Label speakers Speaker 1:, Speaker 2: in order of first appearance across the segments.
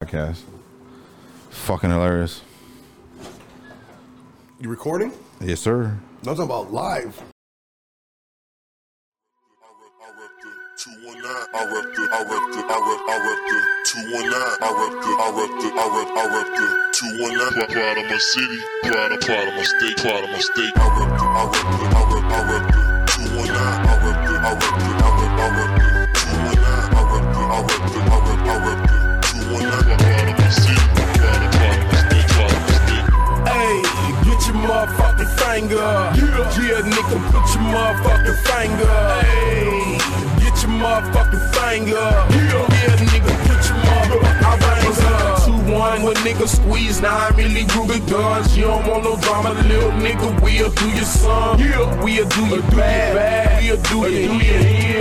Speaker 1: podcast. Fucking hilarious.
Speaker 2: You recording?
Speaker 1: Yes, sir.
Speaker 2: No, I'm talking about live.
Speaker 3: I rep the, I rep the, I rep, I rep the 219. I rep the, I rep the, I rep, I rep the 219. Proud of my city, proud of, proud of my state, proud of my state. I rep the, I rep the, I rep, I rep the 219. I rep the, I rep the, I rep, I rep the
Speaker 4: your motherfucking finger. Yeah, yeah nigga, put your motherfucking finger. Hey, get your motherfucking finger. Yeah, yeah nigga, put your motherfucking finger. Two one, when nigga squeeze nine really Ruger guns. You don't want no drama, little nigga. We'll do your son. Yeah, we'll do your bad. We'll do your in.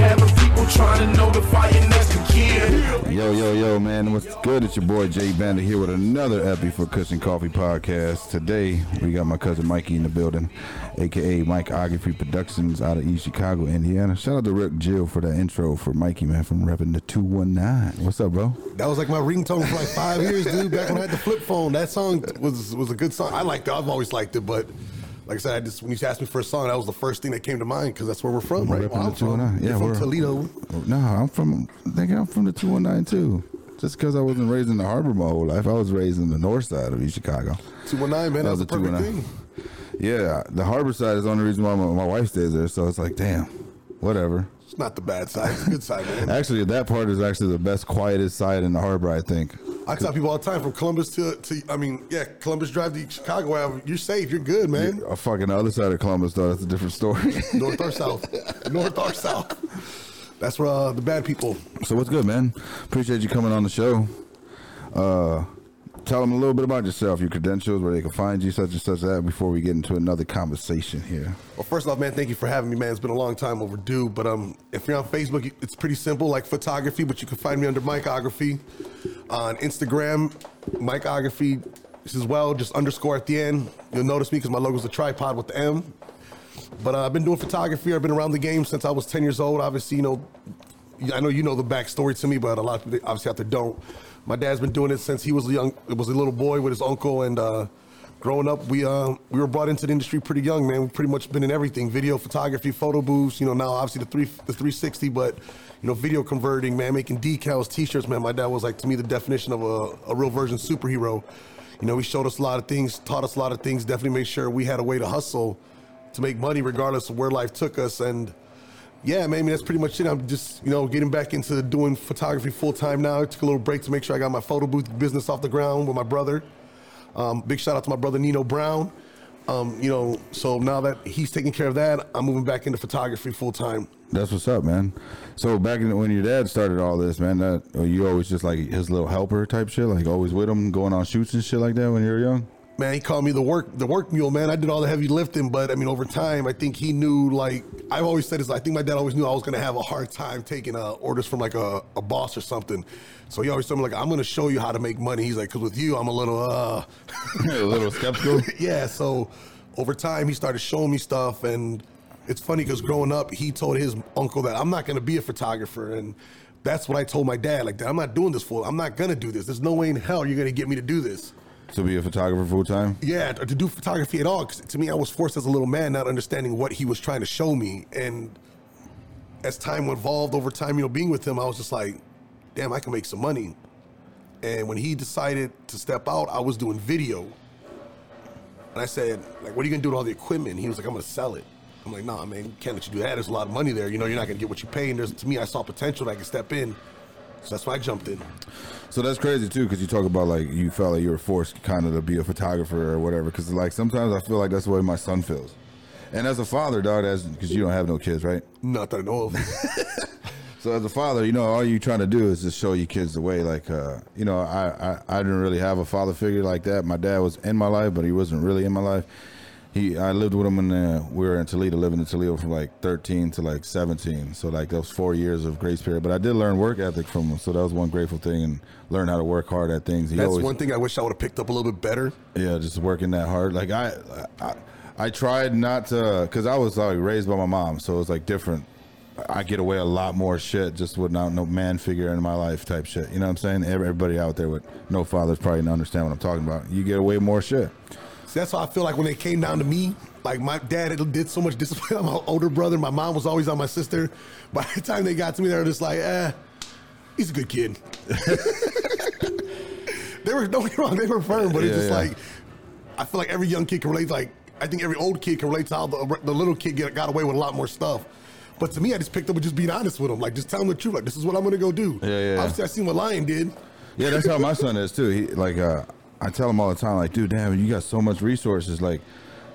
Speaker 4: Having people trying to notify your next of kin.
Speaker 1: Yo, yo, yo, man. What's good? It's your boy Jay Bandit here with another epi for Cushion Coffee Podcast. Today, we got my cousin Mikey in the building, aka Mike Ogilvy Productions out of East Chicago, Indiana. Shout out to Rick Jill for that intro for Mikey, man, from repping the 219. What's up, bro?
Speaker 2: That was like my ringtone for like five years, dude. Back when I had the flip phone, that song was was a good song. I liked it. I've always liked it, but like I said, I just when you asked me for a song, that was the first thing that came to mind because that's where we're from, right? Well, I'm from, oh
Speaker 1: Yeah,
Speaker 2: You're from
Speaker 1: we're-
Speaker 2: Toledo.
Speaker 1: Oh, no, I'm from, I think I'm from the 219 too. Just because I wasn't raised in the harbor my whole life, I was raised in the north side of East Chicago.
Speaker 2: Two one nine, man. That was the perfect thing.
Speaker 1: Yeah, the harbor side is the only reason why my, my wife stays there. So it's like, damn, whatever.
Speaker 2: It's not the bad side. It's the good side, man.
Speaker 1: Actually, that part is actually the best, quietest side in the harbor, I think.
Speaker 2: I tell people all the time from Columbus to, to I mean, yeah, Columbus Drive to Chicago. Ave, You're safe. You're good, man.
Speaker 1: A fucking the other side of Columbus, though, that's a different story.
Speaker 2: North or south? North or south? That's where uh, the bad people.
Speaker 1: so what's good, man? Appreciate you coming on the show. Uh, tell them a little bit about yourself, your credentials, where they can find you, such and such that, before we get into another conversation here.
Speaker 2: Well, first off, man, thank you for having me, man. It's been a long time overdue. But um, if you're on Facebook, it's pretty simple, like photography. But you can find me under Mikeography. On Instagram, Mikeography as well, just underscore at the end. You'll notice me because my logo's a tripod with the M. But uh, I've been doing photography. I've been around the game since I was 10 years old. Obviously, you know, I know you know the backstory to me, but a lot of people obviously out there don't. My dad's been doing it since he was a young, it was a little boy with his uncle, and uh, growing up, we uh, we were brought into the industry pretty young, man. We've pretty much been in everything: video, photography, photo booths. You know, now obviously the three the 360, but you know, video converting, man, making decals, T-shirts, man. My dad was like to me the definition of a, a real version superhero. You know, he showed us a lot of things, taught us a lot of things. Definitely made sure we had a way to hustle to make money, regardless of where life took us, and yeah, man, I mean, that's pretty much it. I'm just, you know, getting back into doing photography full time now. I took a little break to make sure I got my photo booth business off the ground with my brother. Um, big shout out to my brother Nino Brown. Um, you know, so now that he's taking care of that, I'm moving back into photography full time.
Speaker 1: That's what's up, man. So back in, when your dad started all this, man, that you always just like his little helper type shit, like always with him, going on shoots and shit like that when you were young.
Speaker 2: Man, he called me the work the work mule, man. I did all the heavy lifting, but I mean, over time, I think he knew. Like I've always said, is I think my dad always knew I was gonna have a hard time taking uh, orders from like a, a boss or something. So he always told me like, I'm gonna show you how to make money. He's like, cause with you, I'm a little uh,
Speaker 1: a little skeptical.
Speaker 2: yeah. So over time, he started showing me stuff, and it's funny because growing up, he told his uncle that I'm not gonna be a photographer, and that's what I told my dad. Like, that I'm not doing this for. I'm not gonna do this. There's no way in hell you're gonna get me to do this.
Speaker 1: To be a photographer full time.
Speaker 2: Yeah, to do photography at all. 'cause to me, I was forced as a little man, not understanding what he was trying to show me. And as time evolved over time, you know, being with him, I was just like, damn, I can make some money. And when he decided to step out, I was doing video. And I said, like, what are you gonna do with all the equipment? He was like, I'm gonna sell it. I'm like, nah, man, can't let you do that. There's a lot of money there. You know, you're not gonna get what you pay. And there's, to me, I saw potential that I could step in. So that's why I jumped in.
Speaker 1: So that's crazy too, because you talk about like you felt like you were forced kind of to be a photographer or whatever. Because like sometimes I feel like that's the way my son feels. And as a father, dog, as because you don't have no kids, right?
Speaker 2: Not that I know of.
Speaker 1: So as a father, you know, all you trying to do is just show your kids the way. Like, uh, you know, I, I I didn't really have a father figure like that. My dad was in my life, but he wasn't really in my life. He I lived with him when uh, we were in Toledo, living in Toledo from like 13 to like 17. So like those four years of grace period. But I did learn work ethic from him, so that was one grateful thing, and learn how to work hard at things. He
Speaker 2: That's
Speaker 1: always,
Speaker 2: one thing I wish I would have picked up a little bit better.
Speaker 1: yeah, just working that hard. Like I, I, I tried not to, cause I was like raised by my mom, so it was like different. I get away a lot more shit just without no man figure in my life type shit. You know what I'm saying? Everybody out there with no fathers probably don't understand what I'm talking about. You get away more shit.
Speaker 2: See, that's why I feel like when it came down to me, like my dad did so much discipline on my older brother. My mom was always on my sister. By the time they got to me, they were just like, eh, he's a good kid. they were, don't get me wrong, they were firm, but it's
Speaker 1: Yeah,
Speaker 2: just
Speaker 1: yeah.
Speaker 2: like, I feel like every young kid can relate. Like, I think every old kid can relate to how the, the little kid get, got away with a lot more stuff. But to me, I just picked up with just being honest with him. Like, just tell him the truth. Like, this is what I'm going to go do.
Speaker 1: Yeah, yeah.
Speaker 2: Obviously, I seen what Lion did.
Speaker 1: Yeah, that's how my son is too. He like uh, I tell him all the time, like, dude, damn, you got so much resources. Like,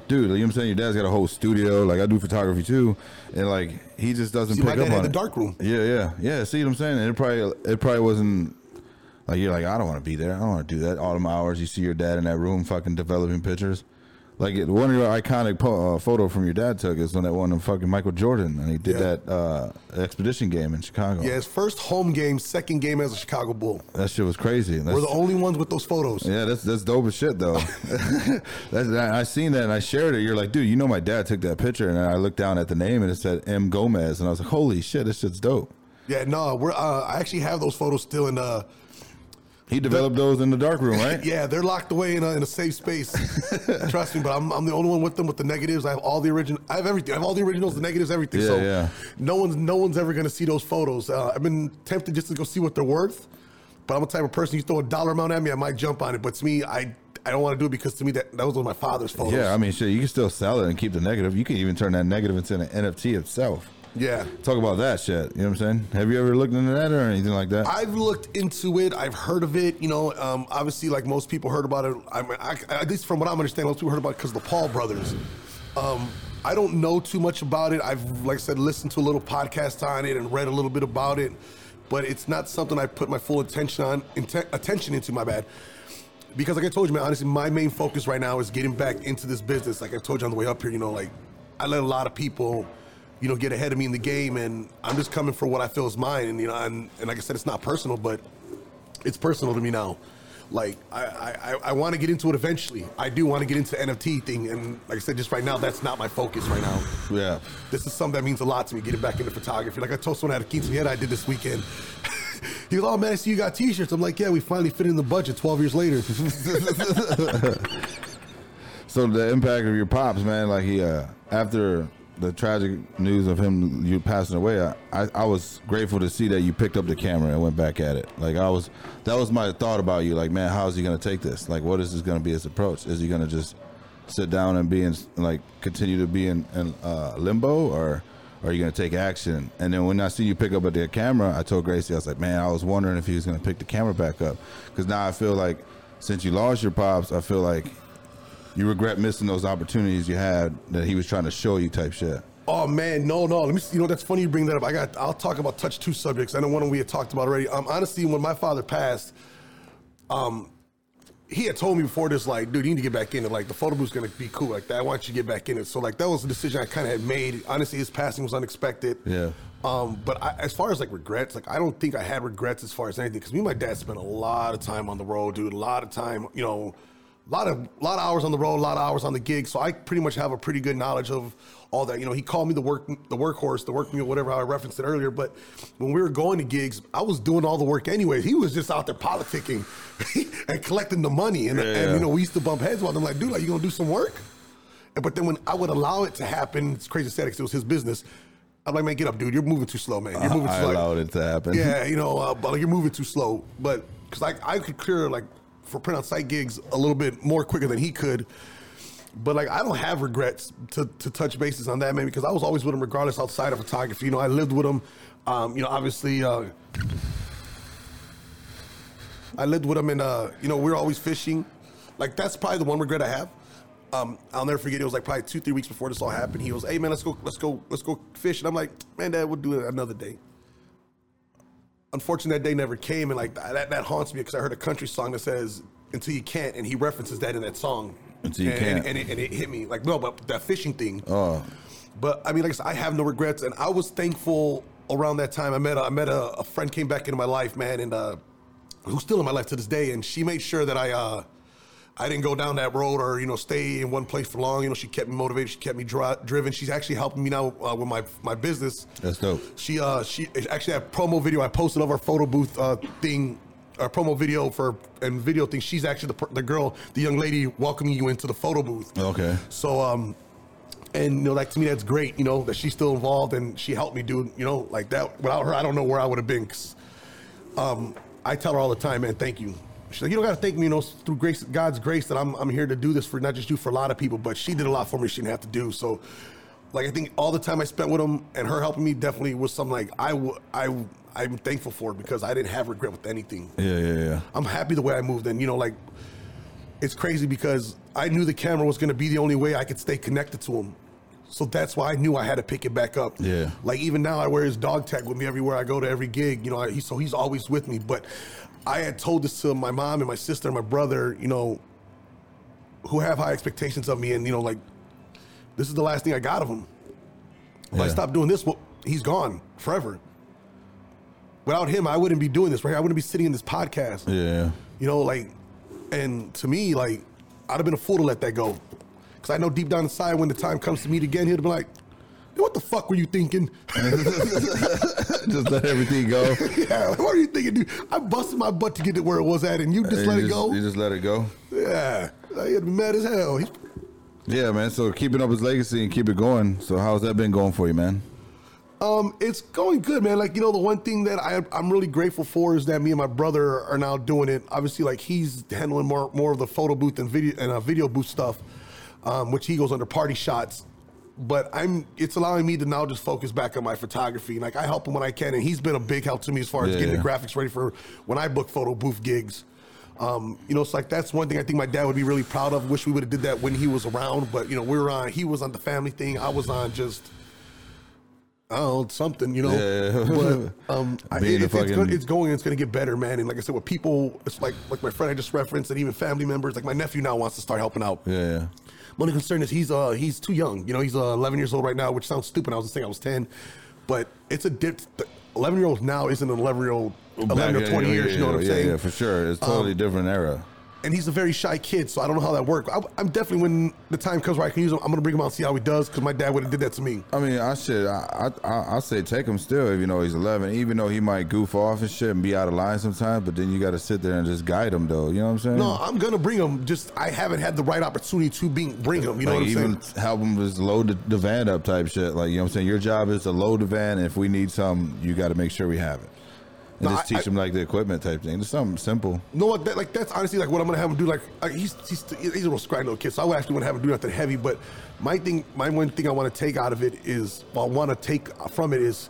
Speaker 1: dude, you know what I'm saying? Your dad's got a whole studio. Like, I do photography too, and like he just doesn't
Speaker 2: See,
Speaker 1: pick
Speaker 2: my
Speaker 1: up
Speaker 2: dad
Speaker 1: on
Speaker 2: the
Speaker 1: it.
Speaker 2: dark room.
Speaker 1: Yeah, yeah, yeah. See what I'm saying? And it probably it probably wasn't like you're like I don't want to be there. I don't want to do that. All them hours you see your dad in that room, fucking developing pictures. Like one of your iconic po- uh, photo from your dad took is when that one of fucking Michael Jordan, and he did
Speaker 2: Yeah.
Speaker 1: that uh, expedition game in Chicago.
Speaker 2: Yeah, his first home game, second game as a Chicago Bull.
Speaker 1: that shit was crazy.
Speaker 2: We're the only ones with those photos.
Speaker 1: Yeah, that's that's dope as shit though. that's, I I seen that and I shared it. You're like, dude, you know my dad took that picture, and I looked down at the name and it said M Gomez, and I was like, holy shit, this shit's dope.
Speaker 2: Yeah, no, we're. Uh, I actually have those photos still in. Uh,
Speaker 1: He developed those in the dark room, right?
Speaker 2: yeah, they're locked away in a, in a safe space. Trust me, but I'm, I'm the only one with them with the negatives. I have all the original. I have everything. I have all the originals, the negatives, everything.
Speaker 1: Yeah,
Speaker 2: so
Speaker 1: yeah.
Speaker 2: no one's no one's ever gonna see those photos. Uh, I've been tempted just to go see what they're worth, but I'm the type of person you throw a dollar amount at me, I might jump on it. But to me, I I don't want to do it because to me that that was one of my father's photos.
Speaker 1: Yeah, I mean, shit, you can still sell it and keep the negative. You can even turn that negative into an NFT itself.
Speaker 2: Yeah.
Speaker 1: Talk about that shit. You know what I'm saying? Have you ever looked into that or anything like that?
Speaker 2: I've looked into it. I've heard of it. You know, um, obviously, like most people heard about it. I mean, I, at least from what I'm understanding, most people heard about it because of the Paul brothers. Um, I don't know too much about it. I've, like I said, listened to a little podcast on it and read a little bit about it, but it's not something I put my full attention on. Inte- attention into my bad. Because, like I told you, man, honestly, my main focus right now is getting back into this business. Like I told you on the way up here, you know, like I let a lot of people you know, get ahead of me in the game, and I'm just coming for what I feel is mine. And you know, and, and like I said, it's not personal, but it's personal to me now. Like I, I, I want to get into it eventually. I do want to get into the NFT thing, and like I said, just right now, that's not my focus right now.
Speaker 1: yeah.
Speaker 2: This is something that means a lot to me. Getting back into photography. Like I told someone at a quinceañera I did this weekend. he goes, "Oh man, I see you got T-shirts." I'm like, "Yeah, we finally fit in the budget 12 years later."
Speaker 1: So the impact of your pops, man, like he uh after the tragic news of him you passing away, I, I I was grateful to see that you picked up the camera and went back at it. Like I was that was my thought about you. Like, man, how is he gonna take this? Like what is this gonna be his approach? Is he gonna just sit down and be in like continue to be in, in uh, limbo or are you gonna take action? And then when I see you pick up the camera, I told Gracie, I was like, man, I was wondering if he was gonna pick the camera back up. Cause now I feel like since you lost your pops, I feel like you regret missing those opportunities you had that he was trying to show you type shit.
Speaker 2: Oh man, no, no. Let me. See, you know that's funny you bring that up. I got. I'll talk about touch two subjects. I know one of them we had talked about already. Um, honestly, when my father passed, um, he had told me before this, like, dude, you need to get back in it. Like, the photo booth's gonna be cool. Like, that. I want you to get back in it. So, like, that was a decision I kind of had made. Honestly, his passing was unexpected.
Speaker 1: Yeah.
Speaker 2: Um, but I, as far as like regrets, like I don't think I had regrets as far as anything because me and my dad spent a lot of time on the road, dude. A lot of time, you know, a lot of lot of hours on the road, a lot of hours on the gig. So I pretty much have a pretty good knowledge of all that. You know, he called me the work the workhorse, the work mule, whatever I referenced it earlier. But when we were going to gigs, I was doing all the work anyway. He was just out there politicking and collecting the money. And,
Speaker 1: Yeah,
Speaker 2: and
Speaker 1: yeah.
Speaker 2: you know, we used to bump heads while I'm like, dude, like you gonna do some work? And- But then when I would allow it to happen, it's crazy because it was his business. I'm like, man, get up, dude. You're moving too slow, man. You're moving
Speaker 1: I
Speaker 2: too slow.
Speaker 1: allowed it to happen.
Speaker 2: Yeah, you know, uh, but like, you're moving too slow. But because I, I could clear like for print on site gigs a little bit more quicker than he could. But like, I don't have regrets to, to touch bases on that, man, because I was always with him regardless outside of photography. You know, I lived with him. Um, you know, obviously, uh, I lived with him, and uh, you know, we were always fishing. Like that's probably the one regret I have. Um, I'll never forget. It was like probably two, three weeks before this all happened. He was, "Hey man, let's go, let's go, let's go fish." And I'm like, "Man, Dad, we'll do it another day." Unfortunately, that day never came, and like that, that haunts me because I heard a country song that says "Until you can't," and he references that in that song.
Speaker 1: Until you
Speaker 2: and,
Speaker 1: can't.
Speaker 2: and, and, it, and it hit me like no, but that fishing thing.
Speaker 1: Oh.
Speaker 2: But I mean, like I said, I have no regrets, and I was thankful around that time. I met a, I met a, a friend came back into my life, man, and uh, who's still in my life to this day, and she made sure that I uh, I didn't go down that road or you know stay in one place for long. You know, she kept me motivated. She kept me dri- driven. She's actually helping me now uh, with my my business.
Speaker 1: That's dope.
Speaker 2: She uh she actually had a promo video I posted of our photo booth uh thing. Our promo video for and video thing. She's actually the, the girl, the young lady welcoming you into the photo booth.
Speaker 1: Okay.
Speaker 2: So um, and you know, like to me, that's great. You know that she's still involved and she helped me do. You know, like that. Without her, I don't know where I would have been. um, I tell her all the time, man, thank you. She's like, you don't got to thank me. You know, through grace, God's grace, that I'm I'm here to do this for not just you, for a lot of people. But she did a lot for me. She didn't have to do so. Like I think all the time I spent with him and her helping me definitely was something like I w- I w- I'm thankful for because I didn't have regret with anything.
Speaker 1: Yeah, yeah, yeah.
Speaker 2: I'm happy the way I moved. And you know, like it's crazy because I knew the camera was going to be the only way I could stay connected to him. So that's why I knew I had to pick it back up.
Speaker 1: Yeah.
Speaker 2: Like even now, I wear his dog tag with me everywhere I go to every gig. You know, I, he, so he's always with me. But I had told this to my mom and my sister and my brother. You know, who have high expectations of me, and you know, like this is the last thing I got of him. If I stop doing this, well, he's gone forever. Without him, I wouldn't be doing this. Right? Here. I wouldn't be sitting in this podcast.
Speaker 1: Yeah.
Speaker 2: You know, like, and to me, like, I'd have been a fool to let that go. Because I know deep down inside, when the time comes to meet again, he'll be like, "Hey, what the fuck were you thinking?
Speaker 1: Just let everything go.
Speaker 2: yeah, like, what are you thinking, dude? I busted my butt to get to where it was at, and you just
Speaker 1: And
Speaker 2: let
Speaker 1: you
Speaker 2: it go?
Speaker 1: You just let it go.
Speaker 2: yeah. He'd be mad as hell.
Speaker 1: Yeah, man. So keeping up his legacy and keep it going. So how's that been going for you, man?
Speaker 2: Um, it's going good, man. Like you know, the one thing that I I'm really grateful for is that me and my brother are now doing it. Obviously, like he's handling more more of the photo booth and video and uh, video booth stuff, um, which he goes under party shots. But I'm it's allowing me to now just focus back on my photography. Like I help him when I can, and he's been a big help to me as far as
Speaker 1: Yeah,
Speaker 2: getting
Speaker 1: yeah.
Speaker 2: the graphics ready for when I book photo booth gigs. Um, you know, it's like that's one thing I think my dad would be really proud of. Wish we would have did that when he was around. But you know, we were on. He was on the family thing. I was on just. I don't know, something, you know.
Speaker 1: Yeah.
Speaker 2: But um, I- it- it's,
Speaker 1: fucking-
Speaker 2: going, it's going. It's going to get better, man. And like I said, with people, it's like like my friend I just referenced, and even family members. Like my nephew now wants to start helping out.
Speaker 1: Yeah, yeah.
Speaker 2: My only concern is he's uh he's too young. You know, he's uh, 11 years old right now, which sounds stupid. I was saying I was 10, but it's a dip. 11 year old now isn't an 11 year old 11 or 20
Speaker 1: yeah,
Speaker 2: years. You know what I'm
Speaker 1: yeah,
Speaker 2: saying? Um,
Speaker 1: Yeah, for sure. It's totally different era.
Speaker 2: And he's a very shy kid, so I don't know how that works. I, I'm definitely when the time comes where I can use him, I'm gonna bring him out and see how he does because my dad would have did that to me.
Speaker 1: I mean, I should. I I I say take him still, if you know he's 11. Even though he might goof off and shit and be out of line sometimes, but then you got to sit there and just guide him, though. You know what I'm saying?
Speaker 2: No, I'm gonna bring him. Just I haven't had the right opportunity to bring bring him. You know
Speaker 1: like
Speaker 2: what I'm
Speaker 1: even
Speaker 2: saying?
Speaker 1: help him just load the, the van up type shit. Like you know what I'm saying. Your job is to load the van. And if we need some, you got to make sure we have it. And
Speaker 2: No,
Speaker 1: just
Speaker 2: I-
Speaker 1: teach him like the equipment type thing. Just something simple.
Speaker 2: Know what? That, like that's honestly like what I'm gonna have him do. Like uh, he's he's he's a little scrawny little kid, so I would actually want to have him do nothing heavy. But my thing, my one thing I want to take out of it is, well, I want to take from it is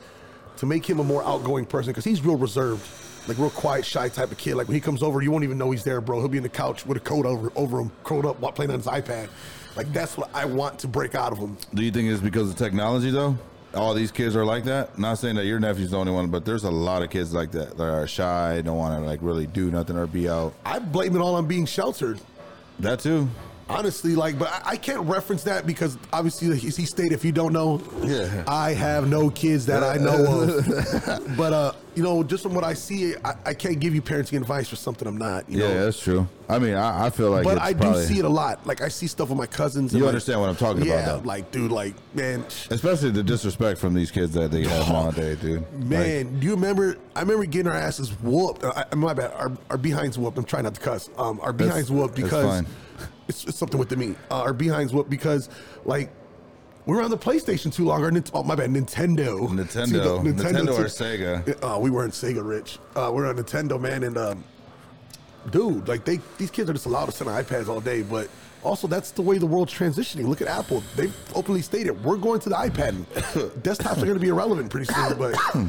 Speaker 2: to make him a more outgoing person because he's real reserved, like real quiet, shy type of kid. Like when he comes over, you won't even know he's there, bro. He'll be in the couch with a coat over over him, curled up, while playing on his iPad. Like that's what I want to break out of him.
Speaker 1: Do you think it's because of technology though? All these kids are like that. Not saying that your nephew's the only one, but there's a lot of kids like that that are shy, don't want to like really do nothing or be out.
Speaker 2: I blame it all on being sheltered.
Speaker 1: That too.
Speaker 2: Honestly, like, but I, I can't reference that because obviously he he stated, if you don't know,
Speaker 1: Yeah.
Speaker 2: I have no kids that I know of. but uh, you know, just from what I see, I, I can't give you parenting advice for something I'm not. You
Speaker 1: Yeah,
Speaker 2: know?
Speaker 1: that's true. I mean, I, I feel like,
Speaker 2: but I do see it a lot. Like I see stuff with my cousins. and,
Speaker 1: You
Speaker 2: like-
Speaker 1: understand what I'm talking about,
Speaker 2: Yeah,
Speaker 1: though.
Speaker 2: like dude, like man,
Speaker 1: especially the disrespect from these kids that they have nowadays, dude. Like,
Speaker 2: Man, do you remember? I remember getting our asses whooped. I, my bad. Our, our behinds whooped. I'm trying not to cuss. Um, our behinds whooped
Speaker 1: that's
Speaker 2: because
Speaker 1: fine.
Speaker 2: It's, it's something with the me. Uh, our behinds what because like we were on the PlayStation too long. Or oh my bad, Nintendo.
Speaker 1: Nintendo.
Speaker 2: See, the-
Speaker 1: Nintendo or Sega.
Speaker 2: Uh, we weren't Sega rich. Uh, we are on Nintendo, man, and um, dude, like they these kids are just allowed to sit on iPads all day, but. Also, that's the way the world's transitioning. Look at Apple; they've openly stated we're going to the iPad. Desktops are going to be irrelevant pretty soon. But gotta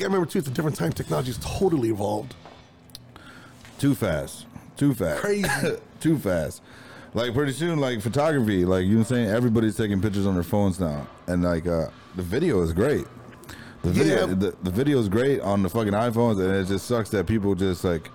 Speaker 2: remember too, it's a different time. Technology's totally evolved.
Speaker 1: too fast, too fast,
Speaker 2: Crazy.
Speaker 1: too fast. Like pretty soon, like photography, like you know, what I'm saying everybody's taking pictures on their phones now, and like uh, the video is great. The video,
Speaker 2: Yeah.
Speaker 1: the, the video is great on the fucking iPhones, and it just sucks that people just like,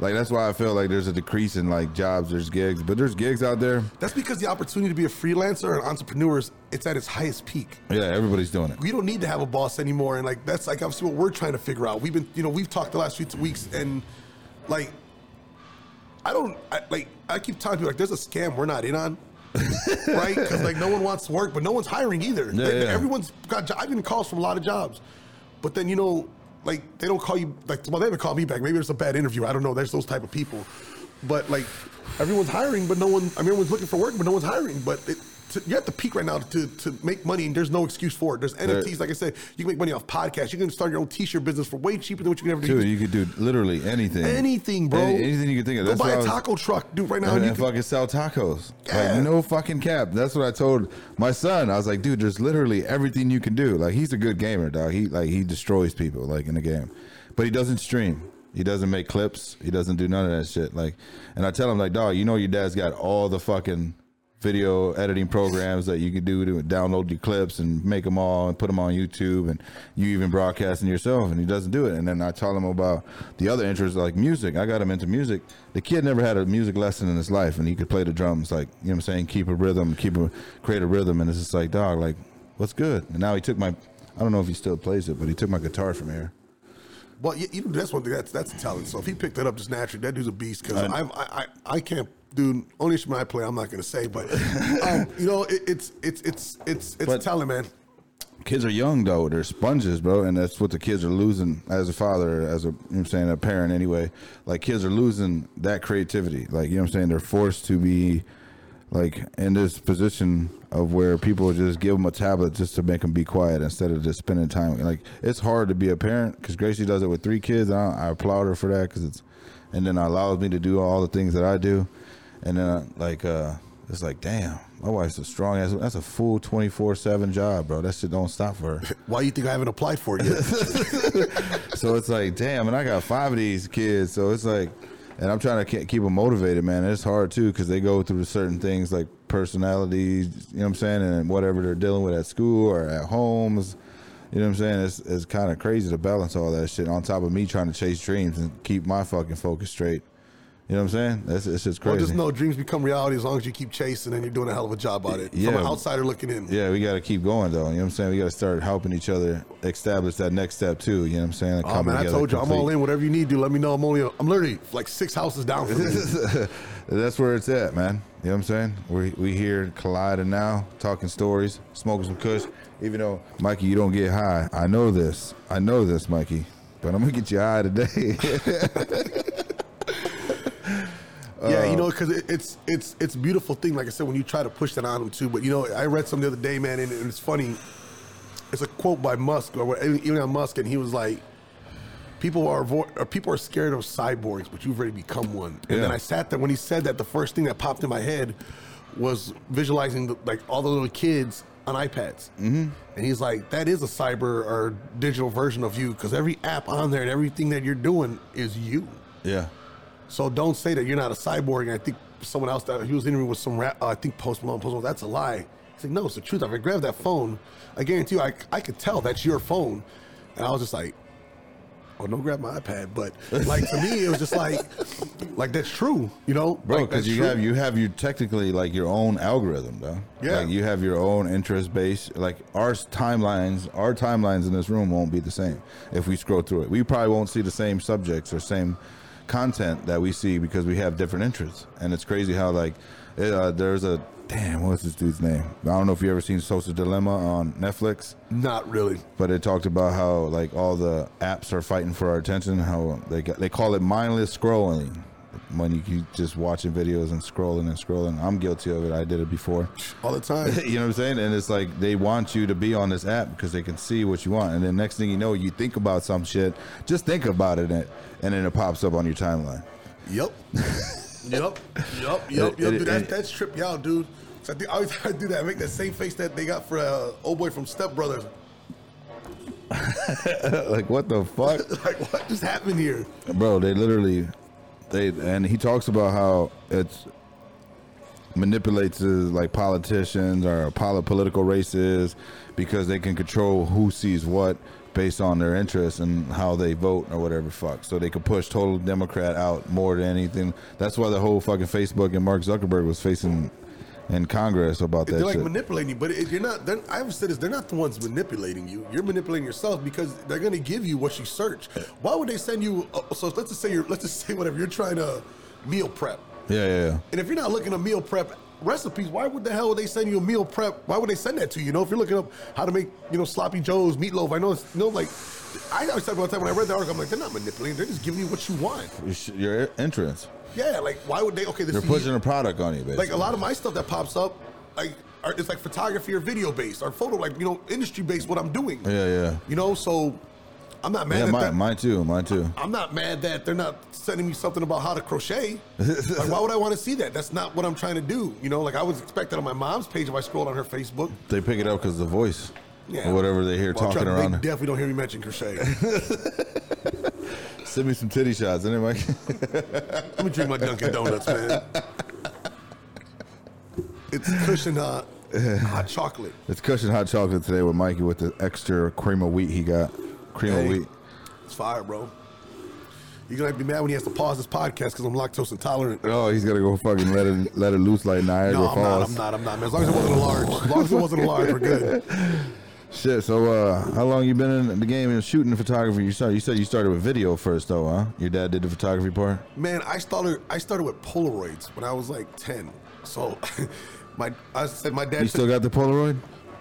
Speaker 1: like that's why I feel like there's a decrease in like jobs. There's gigs, but there's gigs out there.
Speaker 2: That's because the opportunity to be a freelancer and entrepreneurs, it's at its highest peak.
Speaker 1: Yeah, everybody's doing it.
Speaker 2: We don't need to have a boss anymore, and like that's like obviously what we're trying to figure out. We've been, you know, we've talked the last few weeks, and like I don't I, like. I keep telling people like, there's a scam we're not in on. right? Because like no one wants to work, but no one's hiring either.
Speaker 1: Yeah,
Speaker 2: Like,
Speaker 1: yeah.
Speaker 2: Everyone's got. jo- I've been calls from a lot of jobs, but then you know, like they don't call you. Like well, they haven't called me back. Maybe it's a bad interview. I don't know. There's those type of people, but like everyone's hiring, but no one. I mean, everyone's looking for work, but no one's hiring. But it, to, you're at the peak right now to, to make money, and there's no excuse for it. There's NFTs, like I said, you can make money off podcasts. You can start your own T-shirt business for way cheaper than what you can ever do.
Speaker 1: Dude, you could do literally anything.
Speaker 2: Anything, bro.
Speaker 1: Any- anything you can think of.
Speaker 2: Go
Speaker 1: That's
Speaker 2: buy a
Speaker 1: was-
Speaker 2: taco truck, dude. Right now,
Speaker 1: and
Speaker 2: you can,
Speaker 1: fucking sell tacos.
Speaker 2: Yeah.
Speaker 1: Like no fucking cap. That's what I told my son. I was like, dude, there's literally everything you can do. Like he's a good gamer, dog. He like he destroys people like in the game, but he doesn't stream. He doesn't make clips. He doesn't do none of that shit. Like, and I tell him like, dog, you know your dad's got all the fucking video editing programs that you can do to download your clips and make them all and put them on YouTube and you even broadcasting yourself and he doesn't do it and then I tell him about the other interests like music I got him into music the kid never had a music lesson in his life and he could play the drums like you know what I'm saying keep a rhythm keep a create a rhythm and it's just like dog like what's good and now he took my I don't know if he still plays it but he took my guitar from here
Speaker 2: Well, you, you know, that's one thing. That's that's a talent. So if he picked that up just naturally, that dude's a beast. Because I, I I I can't do only instrument I play. I'm not gonna say, but um, you know, it, it's it's it's it's it's
Speaker 1: But-
Speaker 2: talent, man.
Speaker 1: kids are young though. They're sponges bro and that's what the kids are losing as a father as a you know what i'm saying a parent anyway. Like kids are losing that creativity. Like you know what i'm saying? They're forced to be like in this position of where people just give them a tablet just to make them be quiet instead of just spending time like it's hard to be a parent because gracie does it with three kids. I, I applaud her for that because it's and then it allows me to do all the things that i do and then I, like uh it's like damn my wife's a strong ass that's a full 24-7 job bro that shit don't stop for her
Speaker 2: Why you think I haven't applied for it yet?
Speaker 1: so it's like, damn, and I got five of these kids. So it's like, and I'm trying to keep them motivated, man. And it's hard too because they go through certain things like personalities, you know what I'm saying, and whatever they're dealing with at school or at homes. You know what I'm saying? It's it's kind of crazy to balance all that shit on top of me trying to chase dreams and keep my fucking focus straight. You know what I'm saying? That's it's just
Speaker 2: well,
Speaker 1: crazy.
Speaker 2: just know dreams become reality as long as you keep chasing and you're doing a hell of a job on it. From
Speaker 1: Yeah.
Speaker 2: an outsider looking in.
Speaker 1: yeah, we got to keep going though. You know what I'm saying? We got to start helping each other establish that next step too. You know what I'm saying? Like,
Speaker 2: Oh man, I told you, I'm all in. Whatever you need, do let me know. I'm only, I'm literally like six houses down from you.
Speaker 1: That's where it's at, man. You know what I'm saying? We we here colliding now, talking stories, smoking some kush. Even though Mikey, you don't get high. I know this. I know this, Mikey. But I'm gonna get you high today.
Speaker 2: Yeah, you know, because it, it's it's it's a beautiful thing. Like I said, when you try to push that on them too. But you know, I read some the other day, man, and, and it's funny. It's a quote by Musk or Elon Musk, and he was like, "People are avo- or people are scared of cyborgs, but you've already become one." And then I sat there when he said that. The first thing that popped in my head was visualizing the, like all the little kids on iPads, mm-hmm. and he's like, "That is a cyber or digital version of you because every app on there and everything that you're doing is you."
Speaker 1: yeah.
Speaker 2: So don't say that you're not a cyborg. And I think someone else that he was interviewing with some rap, uh, I think Post Malone. Post Malone, that's a lie. He's like, no, it's the truth. If I grab that phone, I guarantee you, I, I could tell that's your phone. And I was just like, oh, don't grab my iPad. But like to me, it was just like, like that's true, you know,
Speaker 1: Bro, because
Speaker 2: that's
Speaker 1: you
Speaker 2: true.
Speaker 1: have you have you technically like your own algorithm, though.
Speaker 2: Yeah.
Speaker 1: Like you have your own interest base. Like our timelines, our timelines in this room won't be the same if we scroll through it. We probably won't see the same subjects or same content that we see because we have different interests. And it's crazy how like it, uh, there's a damn what's this dude's name? I don't know if you ever seen Social Dilemma on Netflix.
Speaker 2: not really.
Speaker 1: But it talked about how like all the apps are fighting for our attention. How they got, they call it mindless scrolling when you keep just watching videos and scrolling and scrolling. I'm guilty of it. I did it before.
Speaker 2: All the time.
Speaker 1: you know what I'm saying? And it's like they want you to be on this app because they can see what you want. And then next thing you know, you think about some shit. Just think about it, and, and then it pops up on your timeline.
Speaker 2: Yep. yep. Yep. Yep. Yep. Dude, that, that's trip y'all, dude. So I, think, I always try to do that. Make that same face that they got for uh, old boy from Step Brothers.
Speaker 1: like what the fuck?
Speaker 2: like, what just happened here?
Speaker 1: bro they literally they and he talks about how it's manipulates like politicians or poli- political races because they can control who sees what based on their interests and how they vote or whatever fuck. So they could push total democrat out more than anything. That's why the whole fucking facebook and mark zuckerberg was facing in congress about that
Speaker 2: They're like
Speaker 1: shit.
Speaker 2: manipulating you, but you're not. they're- I always said this: they're not the ones manipulating you. You're manipulating yourself because they're going to give you what you search. Why would they send you? Uh, so let's just say you're. Let's just say whatever you're trying to meal prep.
Speaker 1: Yeah, yeah, yeah.
Speaker 2: And if you're not looking at meal prep recipes, why would the hell would they send you a meal prep? Why would they send that to you? You know, if you're looking up how to make, you know, sloppy joes, meatloaf, I know it's, you know, like, I always said one time when I read the article, I'm like, they're not manipulating, they're just giving you what you want.
Speaker 1: Your sh- Your entrance.
Speaker 2: Yeah, like, why would they, okay, this
Speaker 1: They're
Speaker 2: is-
Speaker 1: pushing a product on you, basically.
Speaker 2: like a lot of my stuff that pops up, like, are, it's like photography or video based or photo, like, you know, industry based, what I'm doing.
Speaker 1: Yeah, yeah.
Speaker 2: You know, so I'm not mad
Speaker 1: Yeah,
Speaker 2: at
Speaker 1: mine,
Speaker 2: that.
Speaker 1: mine too. Mine too.
Speaker 2: I'm not mad that they're not sending me something about how to crochet. like, why would I want to see that? That's not what I'm trying to do. You know, like I was expecting on my mom's page if I scrolled on her Facebook.
Speaker 1: They pick it up because the voice
Speaker 2: Yeah.
Speaker 1: or whatever they hear
Speaker 2: Well,
Speaker 1: talking around.
Speaker 2: They definitely don't hear me mention crochet.
Speaker 1: Send me some titty shots, anyway.
Speaker 2: Let me drink my Dunkin' Donuts, man. It's cushion hot, hot chocolate.
Speaker 1: it's cushion hot chocolate today with Mikey with the extra cream of wheat he got. Cream of wheat.
Speaker 2: It's fire, bro. You're gonna be mad when he has to pause this podcast because I'm lactose intolerant.
Speaker 1: Oh, he's gonna go fucking let it let it loose like Niagara
Speaker 2: No, I'm not.
Speaker 1: Falls.
Speaker 2: I'm not. I'm not. Man. As long as it wasn't a large. As long as it wasn't a large, we're good.
Speaker 1: Shit. So, uh, how long you been in the game and shooting photography? You started. You said you started with video first, though, huh? Your dad did the photography part.
Speaker 2: Man, I started. I started with Polaroids when I was like 10. So, my I said my dad
Speaker 1: You still got the Polaroid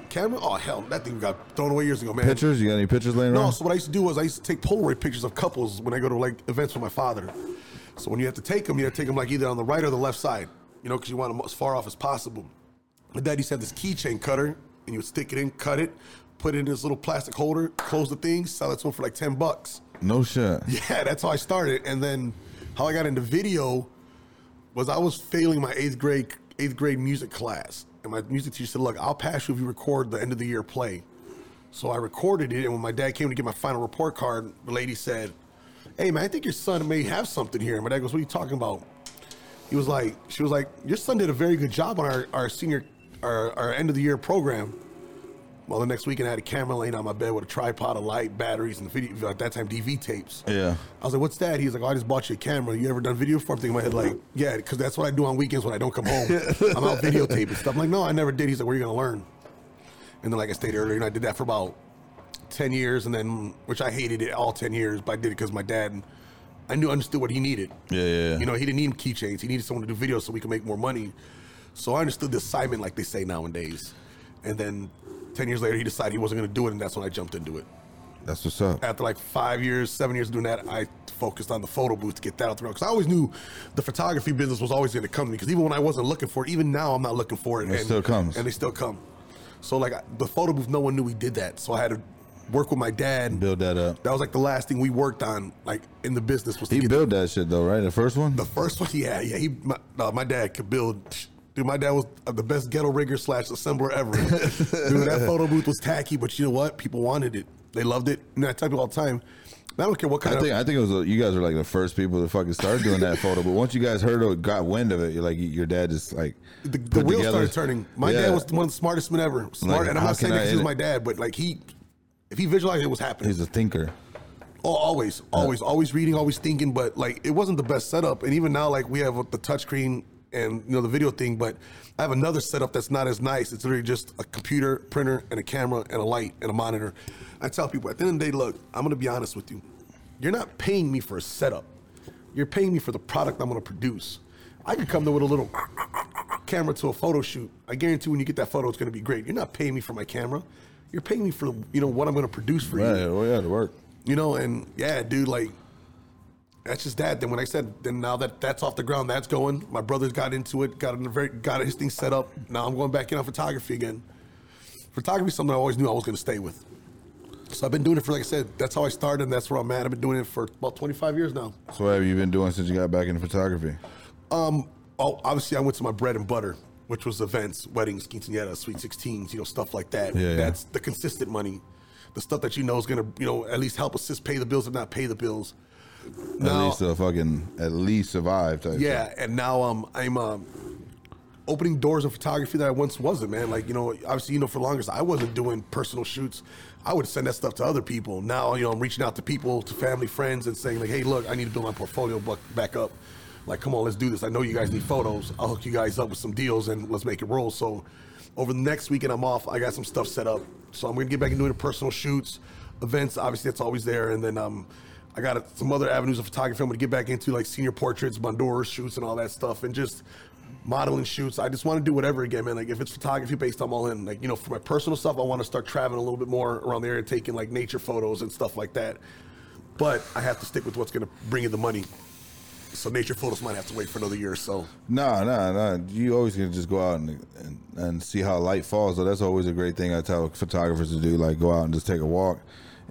Speaker 2: camera. Oh hell, that thing got thrown away years ago, man.
Speaker 1: pictures? You got any pictures laying
Speaker 2: No,
Speaker 1: around? No.
Speaker 2: So what I used to do was I used to take Polaroid pictures of couples when I go to like events with my father. So when you have to take them, you have to take them like either on the right or the left side, you know, because you want them as far off as possible. My dad used to have this keychain cutter, and you would stick it in, cut it, put it in this little plastic holder, close the thing, sell it to him for like ten bucks.
Speaker 1: No shit.
Speaker 2: Yeah, that's how I started. And then how I got into video was I was failing my eighth grade eighth grade music class. And my music teacher said, Look, I'll pass you if you record the end of the year play. So I recorded it, and when my dad came to get my final report card, the lady said, Hey man, I think your son may have something here. My dad goes, What are you talking about? He was like, she was like, Your son did a very good job on our, our senior our, our end of the year program. Well, the next weekend I had a camera laying on my bed with a tripod, a light, batteries, and video. At that time, DV tapes.
Speaker 1: Yeah.
Speaker 2: I was like, "What's that?" He's like, oh, "I just bought you a camera. You ever done video for?" I'm thinking in my head like, "Yeah," because that's what I do on weekends when I don't come home. I'm out videotaping stuff. I'm like, "No, I never did." He's like, "Where are you gonna learn?" And then, like I stated earlier, and I did that for about ten years, and then which I hated it all ten years, but I did it because my dad, I knew understood what he needed.
Speaker 1: Yeah, yeah, yeah.
Speaker 2: You know, he didn't need keychains. He needed someone to do videos so we could make more money. So I understood the assignment, like they say nowadays. And then ten years later, he decided he wasn't gonna do it, and that's when I jumped into it
Speaker 1: That's what's up.
Speaker 2: after like five years, seven years doing that, I focused on the photo booth to get that out the. Because I always knew the photography business was always going to come to me. Because even when I wasn't looking for it, even now I'm not looking for it.
Speaker 1: And it still comes.
Speaker 2: And they still come. So like the photo booth, no one knew we did that. So I had to work with my dad.
Speaker 1: Build that up.
Speaker 2: That was like the last thing we worked on, like in the business was
Speaker 1: He built that shit though, right? The first one.
Speaker 2: the first one. Yeah, yeah. He, my, no, my dad could build. Dude, my dad was the best ghetto rigger slash assembler ever. Dude, that photo booth was tacky, but you know what? People wanted it. They loved it. And I tell people all the time. I don't care what kind
Speaker 1: I
Speaker 2: of.
Speaker 1: think I think it was uh, you guys were like the first people to fucking start doing that photo. But once you guys heard it, got wind of it, you're like your dad just like
Speaker 2: the, the wheels
Speaker 1: together-
Speaker 2: started turning. My
Speaker 1: Yeah.
Speaker 2: dad was one of the smartest men ever. Smart,
Speaker 1: Like,
Speaker 2: and I'm not saying that 'cause he was my dad, but like he, if he visualized it was happening.
Speaker 1: He's a thinker.
Speaker 2: Oh, always, always, always reading, always thinking. But like, it wasn't the best setup. And even now, like we have the touchscreen and you know the video thing, but I have another setup that's not as nice. It's literally just a computer, printer, and a camera, and a light, and a monitor. I tell people at the end of the day, look, I'm gonna be honest with you. You're not paying me for a setup. You're paying me for the product I'm gonna produce. I could come there with a little camera to a photo shoot. I guarantee when you get that photo, it's gonna be great. You're not paying me for my camera. You're paying me for you know what I'm gonna produce for you.
Speaker 1: Right. Well, yeah, to work.
Speaker 2: You know, and yeah, dude, like that's just that. Then when I said, then now that that's off the ground, that's going. My brothers got into it, got in a very, got his thing set up. Now I'm going back in on photography again. Photography is something I always knew I was going to stay with. So I've been doing it for, like I said, that's how I started, and that's where I'm at. I've been doing it for about 25 years now.
Speaker 1: So what have you been doing since you got back into photography?
Speaker 2: Um, oh, obviously I went to my bread and butter, which was events, weddings, quinceañeras, sweet 16s, you know, stuff like that.
Speaker 1: Yeah, yeah.
Speaker 2: That's the consistent money, the stuff that you know is gonna, you know, at least help assist pay the bills, if not pay the bills.
Speaker 1: At least to fucking at least survive. Type
Speaker 2: Yeah, and now um, I'm um, opening doors of photography that I once wasn't, man. Like you know, obviously you know for longest I wasn't doing personal shoots. I would send that stuff to other people. Now you know I'm reaching out to people, to family, friends, and saying like, hey, look, I need to build my portfolio back up. Like, come on, let's do this. I know you guys need photos. I'll hook you guys up with some deals and let's make it roll. So, over the next weekend I'm off. I got some stuff set up. So I'm gonna get back and doing personal shoots, events. Obviously, that's always there. And then um, I got some other avenues of photography. I'm gonna get back into like senior portraits, boudoir shoots, and all that stuff, and just modeling shoots. I just want to do whatever again, man. Like if it's photography based, I'm all in. Like you know, for my personal stuff, I want to start traveling a little bit more around the area, taking like nature photos and stuff like that. But I have to stick with what's gonna bring in the money. So nature photos might have to wait for another year or so.
Speaker 1: No, no, no. You always can just go out and, and and see how light falls. So that's always a great thing I tell photographers to do. Like go out and just take a walk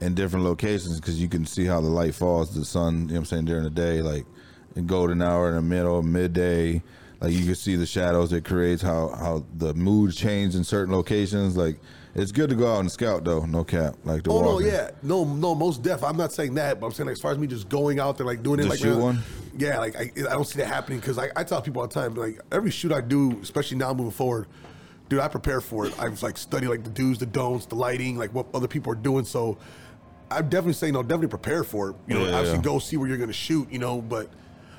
Speaker 1: in different locations because you can see how the light falls. The sun, you know what I'm saying, during the day, like in golden hour, in the middle, midday. Like you can see the shadows it creates, how how the mood change in certain locations. Like it's good to go out and scout though, no cap. Like to
Speaker 2: Oh no,
Speaker 1: in.
Speaker 2: yeah, no, no, most deaf. I'm not saying that, but I'm saying like, as far as me just going out there, like doing it, like
Speaker 1: shoot
Speaker 2: uh,
Speaker 1: one?
Speaker 2: Yeah, like I, I don't see that happening because I, I tell people all the time, like every shoot I do, especially now moving forward, dude, I prepare for it. I've like study like the do's, the don'ts, the lighting, like what other people are doing. So I'm definitely saying, no, definitely prepare for it. You know,
Speaker 1: Yeah,
Speaker 2: obviously
Speaker 1: yeah.
Speaker 2: go see where you're gonna shoot. You know, but.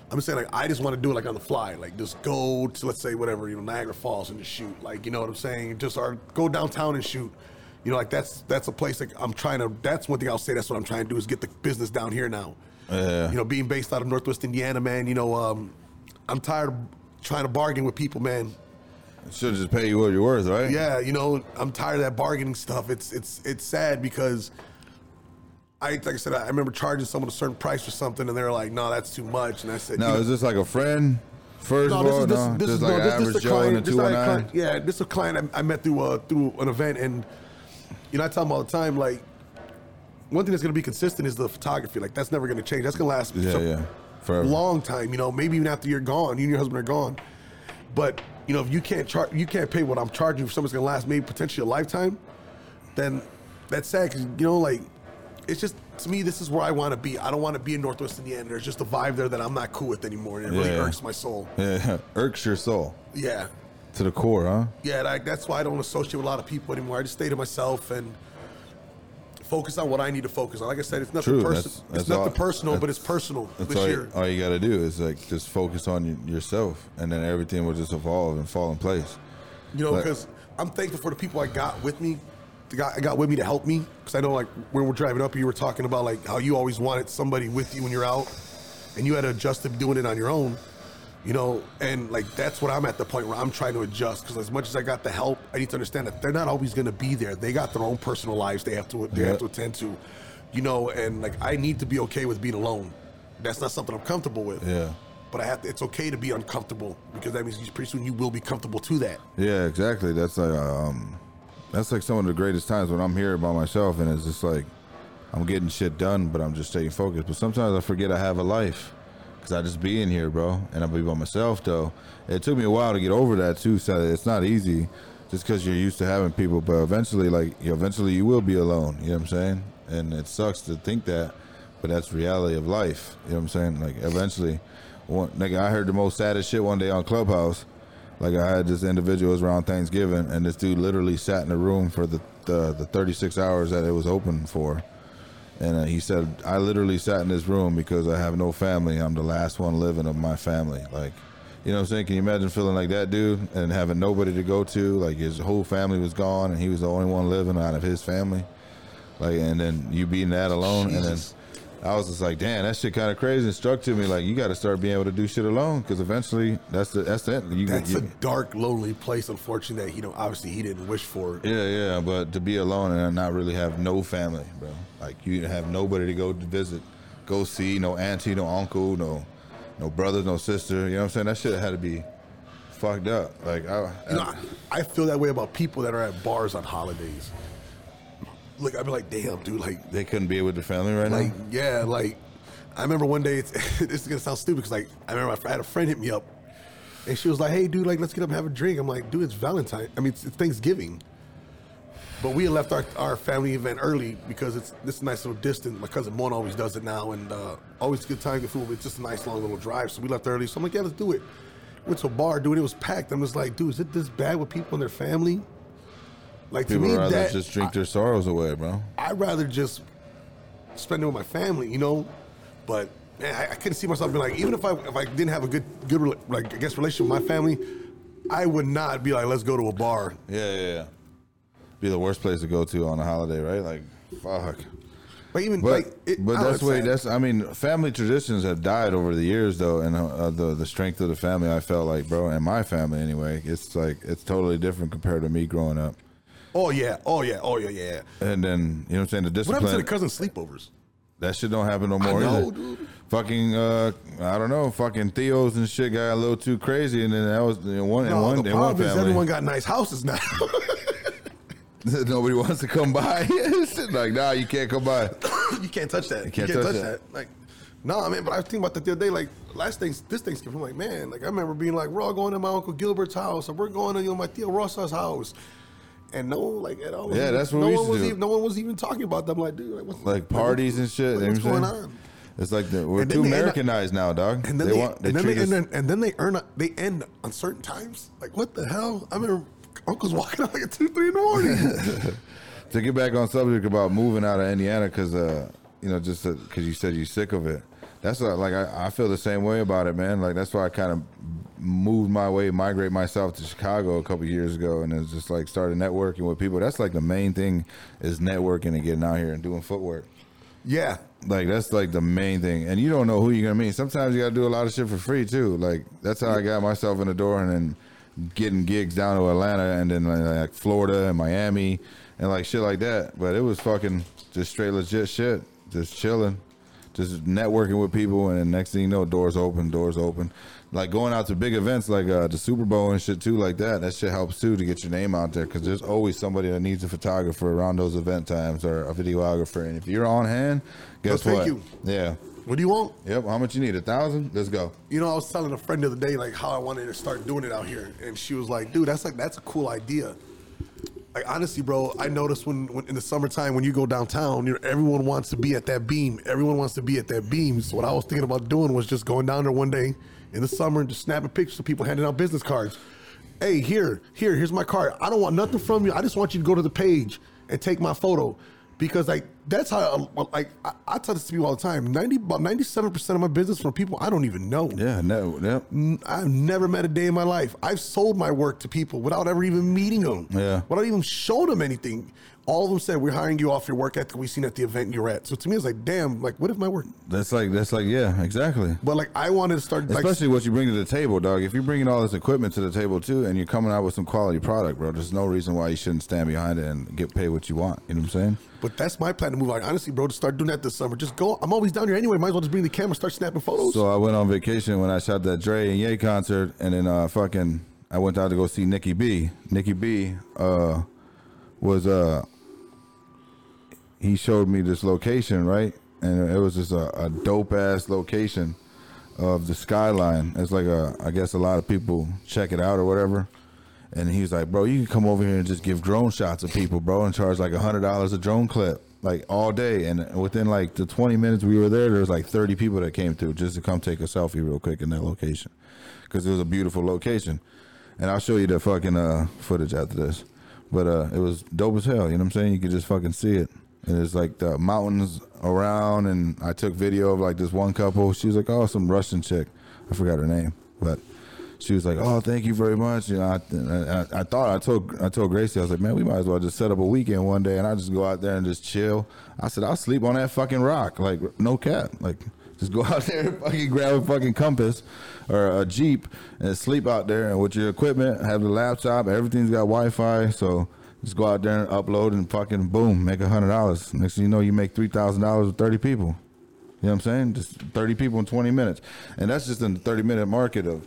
Speaker 2: I'm saying like I just want to do it like on the fly, like just go to let's say whatever you know Niagara Falls and just shoot, like you know what I'm saying, just or go downtown and shoot, you know like that's that's a place like I'm trying to. That's one thing I'll say. That's what I'm trying to do is get the business down here now.
Speaker 1: Yeah.
Speaker 2: You know, being based out of Northwest Indiana, man. You know, um, I'm tired of trying to bargain with people, man.
Speaker 1: Should just pay you what you're worth, right?
Speaker 2: Yeah, you know, I'm tired of that bargaining stuff. It's it's it's sad because I like I said, I remember charging someone a certain price for something, and they're like, "No, that's too much." And I said,
Speaker 1: "No,
Speaker 2: you know,
Speaker 1: is this like a friend? First
Speaker 2: no,
Speaker 1: of
Speaker 2: this
Speaker 1: all,
Speaker 2: is this,
Speaker 1: no,
Speaker 2: this is
Speaker 1: like
Speaker 2: no, this, this is a client. This is a client. Yeah, this is a client I, I met through uh, through an event, and you know, I tell them all the time, like, one thing that's going to be consistent is the photography. Like, that's never going to change. That's going to last
Speaker 1: Yeah, yeah. Forever.
Speaker 2: long time. You know, maybe even after you're gone, you and your husband are gone. But you know, if you can't charge, you can't pay what I'm charging for something's going to last maybe potentially a lifetime. Then that's sad because you know, like, it's just to me, this is where I want to be. I don't want to be in Northwest Indiana. There's just a vibe there that I'm not cool with anymore, and it really irks my soul.
Speaker 1: Yeah, irks your soul
Speaker 2: Yeah.
Speaker 1: to the core, huh?
Speaker 2: Yeah, like, that's why I don't associate with a lot of people anymore. I just stay to myself and focus on what I need to focus on. Like I said, it's nothing
Speaker 1: True,
Speaker 2: personal.
Speaker 1: that's-
Speaker 2: It's nothing
Speaker 1: all-
Speaker 2: personal, but it's personal
Speaker 1: That's
Speaker 2: this
Speaker 1: all,
Speaker 2: year.
Speaker 1: you, all you got to do is like just focus on yourself, and then everything will just evolve and fall in place.
Speaker 2: You know, because I'm thankful for the people I got with me, the guy I got with me to help me. Because I know, like, when we're driving up, you were talking about like how you always wanted somebody with you when you're out, and you had to adjust to doing it on your own. You know, and like that's what I'm at the point where I'm trying to adjust. Because as much as I got the help, I need to understand that they're not always going to be there. They got their own personal lives they have to they
Speaker 1: Yeah.
Speaker 2: have to attend to. You know, and like I need to be okay with being alone. That's not something I'm comfortable with.
Speaker 1: Yeah.
Speaker 2: But I have to. It's okay to be uncomfortable because that means you pretty soon you will be comfortable to that.
Speaker 1: Yeah, exactly. That's like um, that's like some of the greatest times when I'm here by myself, and it's just like I'm getting shit done, but I'm just staying focused. But sometimes I forget I have a life because I just be in here, bro, and I be by myself. Though it took me a while to get over that too. So it's not easy, just because you're used to having people. But eventually, like you eventually you will be alone. You know what I'm saying? And it sucks to think that, but that's reality of life. You know what I'm saying? Like eventually, one, nigga, I heard the most saddest shit one day on Clubhouse. Like I had this individual was around Thanksgiving, and this dude literally sat in the room for the the, the 36 hours that it was open for. And uh, he said, I literally sat in this room because I have no family. I'm the last one living of my family. Like, you know what I'm saying? Can you imagine feeling like that dude and having nobody to go to? Like his whole family was gone and he was the only one living out of his family. Like, and then you being that alone. And then
Speaker 2: Jesus.
Speaker 1: I was just like, damn, that shit kind of crazy. And struck to me like, you got to start being able to do shit alone because eventually that's the that's it. You,
Speaker 2: That's
Speaker 1: you,
Speaker 2: a dark, lonely place. Unfortunately, that you know, obviously he didn't wish for.
Speaker 1: Yeah, yeah, but to be alone and not really have no family, bro. Like you have nobody to go to visit, go see, no auntie, no uncle, no, no brothers, no sister. You know what I'm saying? That shit had to be fucked up. Like I,
Speaker 2: You know, I, I feel that way about people that are at bars on holidays. Like I'd be like, damn, dude, like,
Speaker 1: they couldn't be with their family right
Speaker 2: like,
Speaker 1: now.
Speaker 2: yeah, like. I remember one day. It's, this is gonna sound stupid because like I remember I had a friend hit me up, and she was like, "Hey, dude, like let's get up and have a drink." I'm like, "Dude, it's Valentine. I mean, it's, it's Thanksgiving." But we had left our, our family event early because it's this nice little distance. My cousin Mona always does it now, and uh, always a good time, good food. It's just a nice long little drive. So we left early. So I'm like, yeah, let's do it. Went to a bar, dude. It was packed. I'm just like, dude, is it this bad with people and their family? Like
Speaker 1: People
Speaker 2: to me,
Speaker 1: rather
Speaker 2: that
Speaker 1: just drink their sorrows away, bro.
Speaker 2: I'd rather just spend it with my family, you know. But man, I, I couldn't see myself being like, even if I if I didn't have a good good like I guess relationship with my family, I would not be like, let's go to a bar.
Speaker 1: Yeah, yeah, yeah. Be the worst place to go to on a holiday, right? Like, fuck.
Speaker 2: But even
Speaker 1: But
Speaker 2: like, it,
Speaker 1: but that's way that's I mean family traditions have died over the years though, and uh, the the strength of the family. I felt like, bro, and my family anyway. It's like it's totally different compared to me growing up.
Speaker 2: Oh yeah, oh yeah, oh yeah, yeah.
Speaker 1: And then you know what I'm saying the
Speaker 2: What
Speaker 1: discipline.
Speaker 2: happened to the cousin sleepovers?
Speaker 1: That shit don't happen no more
Speaker 2: know,
Speaker 1: either.
Speaker 2: dude.
Speaker 1: Fucking uh, I don't know, fucking Theos and shit got a little too crazy, and then that was in one in
Speaker 2: No,
Speaker 1: one
Speaker 2: the
Speaker 1: in one
Speaker 2: problem is
Speaker 1: family.
Speaker 2: everyone got nice houses now.
Speaker 1: Nobody wants to come by. Shit, like, nah, you can't come by.
Speaker 2: you can't touch that. You
Speaker 1: can't
Speaker 2: can't,
Speaker 1: touch that.
Speaker 2: Like, nah, man. But I was thinking about that the other day. Like last things, this Thanksgiving, I'm like, man. Like I remember being like, we're all going to my uncle Gilbert's house, and we're going to you know my Theo Rosa's house, and no one like at all.
Speaker 1: Yeah, that's what
Speaker 2: no
Speaker 1: we
Speaker 2: one was
Speaker 1: do.
Speaker 2: Even, no one was even talking about them. Like, dude, like, what's,
Speaker 1: Like parties and shit.
Speaker 2: like, what's going on?
Speaker 1: It's like the, we're too
Speaker 2: end up-
Speaker 1: Americanized now, dog.
Speaker 2: And then
Speaker 1: they,
Speaker 2: they,
Speaker 1: want they
Speaker 2: and then they and then, and then they earn a, they end on certain times. Like what the hell? I remember uncles walking out like at two, three in the morning.
Speaker 1: to get back on subject about moving out of Indiana because uh you know just because you said you're sick of it. That's what, like I, I feel the same way about it, man. Like that's why I kind of moved my way, migrate myself to Chicago a couple years ago, and it's just like started networking with people. That's like the main thing is networking and getting out here and doing footwork.
Speaker 2: yeah,
Speaker 1: Like that's like the main thing, and you don't know who you're gonna meet. Sometimes you gotta do a lot of shit for free too. Like that's how I got myself in the door, and then getting gigs down to Atlanta, and then like, like Florida and Miami, and like shit like that. But it was fucking just straight legit shit, just chilling, just networking with people, and then next thing you know, doors open, doors open. Like going out to big events like uh, the Super Bowl and shit too, like that. That shit helps too to get your name out there because there's always somebody that needs a photographer around those event times or a videographer. And if you're on hand, guess
Speaker 2: thank
Speaker 1: what?
Speaker 2: you.
Speaker 1: Yeah.
Speaker 2: what do you want?
Speaker 1: Yep. How much you need? A thousand? Let's go.
Speaker 2: You know, I was telling a friend the other day like how I wanted to start doing it out here, and she was like, "Dude, that's like that's a cool idea." Like honestly, bro, I noticed when, when in the summertime when you go downtown, you know, everyone wants to be at that beam. Everyone wants to be at that beam. So what I was thinking about doing was just going down there one day in the summer and just snapping pictures of people handing out business cards. Hey, here, here, here's my card. I don't want nothing from you. I just want you to go to the page and take my photo. Because like that's how um, like I, I tell this to people all the time. Ninety about ninety seven percent of my business from people I don't even know.
Speaker 1: Yeah. No.
Speaker 2: no. I've never met a day in my life. I've sold my work to people without ever even meeting them.
Speaker 1: Yeah.
Speaker 2: Without even showing them anything. All of them said, We're hiring you off your work ethic we seen at the event you're at. So to me, it's like, damn, like, what if my work?
Speaker 1: That's like that's like yeah, exactly.
Speaker 2: But like, I wanted to start, like,
Speaker 1: Especially what you bring to the table, dog. If you're bringing all this equipment to the table too, and you're coming out with some quality product, bro, there's no reason why you shouldn't stand behind it and get paid what you want. You know what I'm saying?
Speaker 2: but that's my plan to move on. Honestly, bro, to start doing that this summer. Just go. I'm always down here anyway. Might as well just bring the camera, start snapping photos.
Speaker 1: So I went on vacation when I shot that Dre and Ye concert, and then uh, fucking I went out to go see Nikki B. Nikki B. Uh, was uh, he showed me this location right, and it was just a, a dope ass location of the skyline. It's like a I guess a lot of people check it out or whatever. And he was like, "Bro, you can come over here and just give drone shots of people, bro, and charge like a hundred dollars a drone clip, like all day." And within like the twenty minutes we were there, there was like thirty people that came through just to come take a selfie real quick in that location, because it was a beautiful location. And I'll show you the fucking uh, footage after this, but uh, it was dope as hell. You know what I'm saying? You could just fucking see it. And it's like the mountains around, and I took video of like this one couple. She was like, "Oh, some Russian chick." I forgot her name, but she was like, "Oh, thank you very much." You know, I, I, I thought I told I told Gracie, I was like, "Man, we might as well just set up a weekend one day, and I just go out there and just chill." I said, "I'll sleep on that fucking rock, like no cap, like." Just go out there and fucking grab a fucking compass or a Jeep and sleep out there and with your equipment, have the laptop, everything's got Wi Fi. So just go out there and upload and fucking boom, make a hundred dollars. Next thing you know, you make three thousand dollars with thirty people. You know what I'm saying? Just 30 people in 20 minutes. And that's just in the 30 minute market of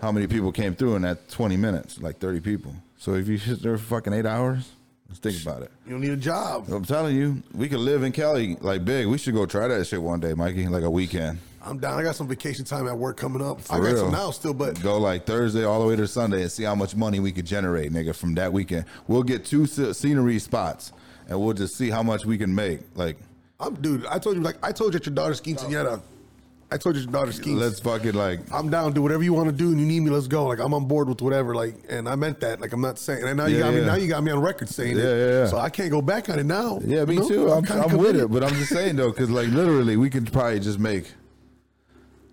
Speaker 1: how many people came through in that 20 minutes, like 30 people. So if you sit there for fucking eight hours, let's think about it.
Speaker 2: you don't need a job.
Speaker 1: I'm telling you, we could live in Cali like big. We should go try that shit one day, Mikey, like a weekend.
Speaker 2: I'm down. I got some vacation time at work coming up. I
Speaker 1: For
Speaker 2: got
Speaker 1: real.
Speaker 2: some now still, but
Speaker 1: Go like Thursday all the way to Sunday and see how much money we could generate, nigga, from that weekend. We'll get two scenery spots and we'll just see how much we can make. Like,
Speaker 2: I'm dude. I told you like I told you at your daughter's quinceañera. I told you your daughter's quinceañera.
Speaker 1: let's fucking like,
Speaker 2: I'm down. Do whatever you want to do, and you need me. Let's go. Like I'm on board with whatever. Like, and I meant that. Like I'm not saying. And now you
Speaker 1: Yeah,
Speaker 2: got
Speaker 1: yeah.
Speaker 2: me. Now you got me on record saying
Speaker 1: Yeah,
Speaker 2: it.
Speaker 1: yeah, yeah.
Speaker 2: So I can't go back on it now.
Speaker 1: Yeah, me
Speaker 2: You know?
Speaker 1: too. I'm,
Speaker 2: kinda
Speaker 1: I'm with it, but I'm just saying though, because like literally, we could probably just make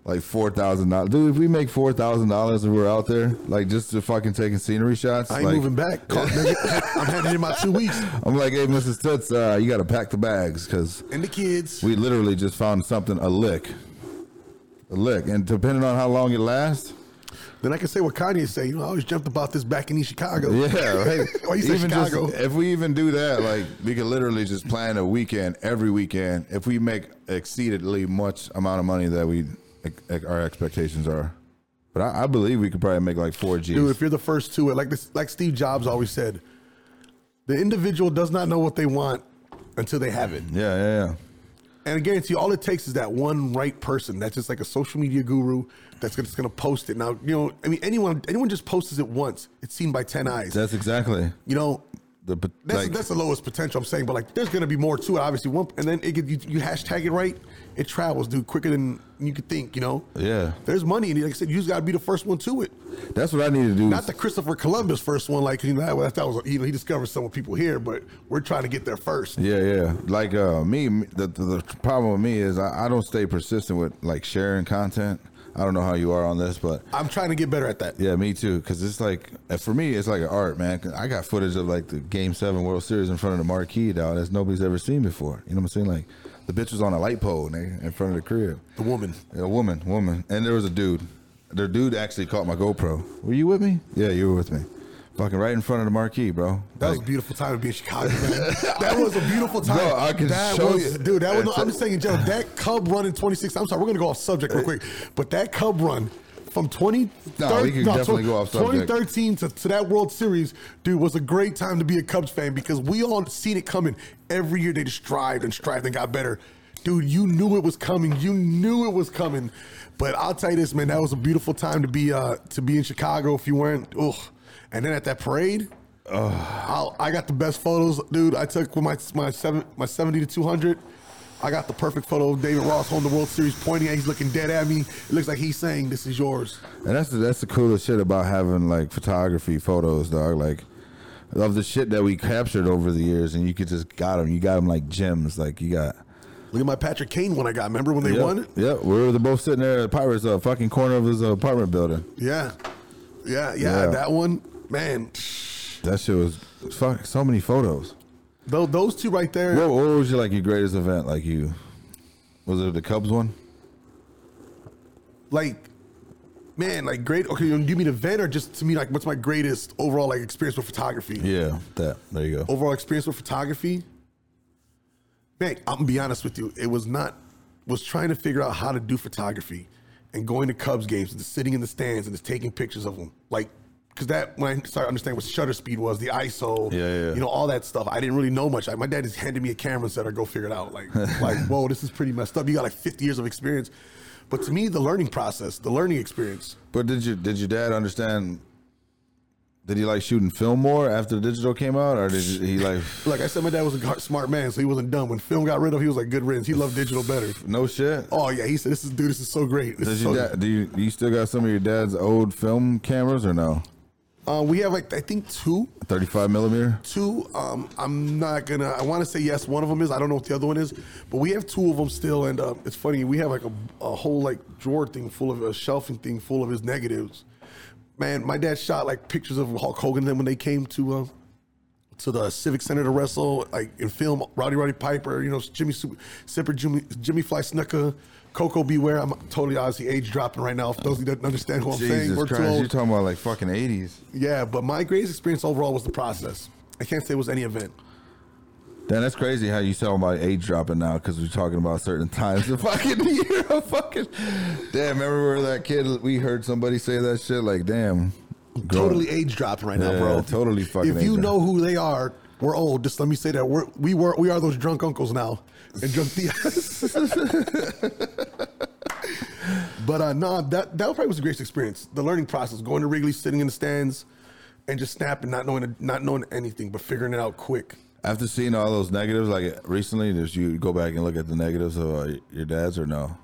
Speaker 1: like four thousand dollars. Dude, if we make four thousand dollars and we're out there, like just to fucking taking scenery shots,
Speaker 2: I ain't
Speaker 1: like,
Speaker 2: moving back. Call, I'm handing in my two weeks.
Speaker 1: I'm like, hey, Mrs. Toots, uh, you got to pack the bags because
Speaker 2: And the kids.
Speaker 1: we literally just found something a lick, a lick, and depending on how long it lasts,
Speaker 2: Then I can say what Kanye say. You know, I always jumped about this back in East Chicago.
Speaker 1: yeah, right.
Speaker 2: Why you say
Speaker 1: even
Speaker 2: Chicago?
Speaker 1: just if we even do that, like we could literally just plan a weekend every weekend. If we make exceedingly much amount of money that we our expectations are, but I, I believe we could probably make like four G's.
Speaker 2: Dude, if you're the first to it, like this, like Steve Jobs always said, the individual does not know what they want until they have it.
Speaker 1: yeah, yeah, yeah.
Speaker 2: And I guarantee you, all it takes is that one right person that's just like a social media guru that's gonna, just gonna post it. Now, you know, I mean, anyone anyone just posts it once, it's seen by ten eyes.
Speaker 1: That's exactly
Speaker 2: you know,
Speaker 1: the
Speaker 2: that's
Speaker 1: like,
Speaker 2: that's the lowest potential. I'm saying, but like, there's gonna be more to it. Obviously, one and then it you, you hashtag it right, it travels, dude, quicker than you could think. You know,
Speaker 1: yeah.
Speaker 2: there's money, and like I said, you just gotta be the first one to it.
Speaker 1: That's what I need to do.
Speaker 2: Not the Christopher Columbus first one, like you know that, that was you know he discovered some of people here, but we're trying to get there first.
Speaker 1: Yeah, yeah. Like uh, me, the, the the problem with me is I, I don't stay persistent with like sharing content. I don't know how you are on this, but
Speaker 2: I'm trying to get better at that.
Speaker 1: yeah, me too. Because it's like for me, it's like an art, man. I got footage of like the Game Seven World Series in front of the marquee, dog. That's nobody's ever seen before. You know what I'm saying? Like the bitch was on a light pole nigga, in front of the crib.
Speaker 2: The woman.
Speaker 1: A woman, woman, and there was a dude. The dude actually caught my GoPro. Were you with me? Yeah, you were with me. Fucking right in front of the marquee, bro.
Speaker 2: That was a beautiful time to be in Chicago, man. that was a beautiful time.
Speaker 1: Bro, I can
Speaker 2: that
Speaker 1: show
Speaker 2: was,
Speaker 1: you.
Speaker 2: Dude, that was,
Speaker 1: It's
Speaker 2: I'm just saying in general, that Cub run in 26, I'm sorry, we're going to go off subject real quick, but that Cub run from 20,
Speaker 1: No, we can definitely go off
Speaker 2: 2013 to, to that World Series, dude, was a great time to be a Cubs fan because we all seen it coming. Every year they just strived and strived and got better. Dude, you knew it was coming. You knew it was coming. But I'll tell you this, man, that was a beautiful time to be uh to be in Chicago if you weren't ugh. And then at that parade, I'll, I got the best photos, dude. I took with my my seven my seventy to two hundred. I got the perfect photo of David Ross holding the World Series, pointing at. He's looking dead at me. It looks like he's saying, "This is yours."
Speaker 1: And that's the, that's the coolest shit about having like photography photos, dog. Like of the shit that we captured over the years, and you could just got them. You got them like gems. Like you got.
Speaker 2: Look at my Patrick Kane one I got. Remember when they
Speaker 1: Yep,
Speaker 2: won it?
Speaker 1: Yep, we were both sitting there at Pirates, uh, fucking corner of his uh, apartment building.
Speaker 2: Yeah, yeah, yeah.
Speaker 1: Yeah.
Speaker 2: That one, man.
Speaker 1: That shit was fuck. So many photos.
Speaker 2: Those, those two right there.
Speaker 1: What, what was your like your greatest event? Like you, was it the Cubs one?
Speaker 2: like man like great okay you mean event or just to me like what's my greatest overall like experience with photography
Speaker 1: Yeah, that. There you go.
Speaker 2: overall experience with photography man i'm gonna be honest with you it was not was trying to figure out how to do photography and going to cubs games and just sitting in the stands and just taking pictures of them like because that when i started understanding what shutter speed was the iso
Speaker 1: Yeah, yeah.
Speaker 2: you know all that stuff i didn't really know much I, my dad just handed me a camera and said "I go figure it out like like whoa this is pretty messed up you got like 50 years of experience but to me the learning process the learning experience
Speaker 1: But did you did your dad understand? Did he like shooting film more after the digital came out, or did he like
Speaker 2: like i said my dad was a smart man so he wasn't dumb when film got rid of he was like good riddance he loved digital better
Speaker 1: no shit?
Speaker 2: oh yeah he said this is dude this is so great This
Speaker 1: Does
Speaker 2: is
Speaker 1: your
Speaker 2: so
Speaker 1: dad, do you do you still got some of your dad's old film cameras or no?
Speaker 2: Uh, we have like I think two,
Speaker 1: Thirty five millimeter.
Speaker 2: two. Um, I'm not gonna. I want to say yes. One of them is. I don't know what the other one is, but we have two of them still. And uh, it's funny. We have like a, a whole like drawer thing full of a shelving thing full of his negatives. Man, my dad shot like pictures of Hulk Hogan. Then when they came to uh, to the Civic Center to wrestle, like in film, Rowdy Roddy Piper, you know, Jimmy Su- Sipper, Jimmy, Jimmy Fly Snuka, Koko B. Ware. I'm totally obviously age dropping right now. For those who don't understand who I'm saying, we're too old.
Speaker 1: you're talking about like fucking eighties.
Speaker 2: Yeah, but my greatest experience overall was the process. I can't say it was any event.
Speaker 1: Damn, that's crazy how you tell about age dropping now because we're talking about certain times of fucking year of fucking. Damn, remember where that kid? We heard somebody say that shit. Like, damn,
Speaker 2: Totally age dropping right now,
Speaker 1: Yeah,
Speaker 2: bro.
Speaker 1: totally fucking
Speaker 2: If you
Speaker 1: age
Speaker 2: know who they are, we're old. Just let me say that we're we were we are those drunk uncles now and drunk tias. but uh, no, that that probably was the greatest experience. The learning process, going to Wrigley, sitting in the stands, and just snapping, not knowing not knowing anything, but figuring it out quick.
Speaker 1: After seeing all those negatives, like recently, did you go back and look at the negatives of uh, your dad's or no?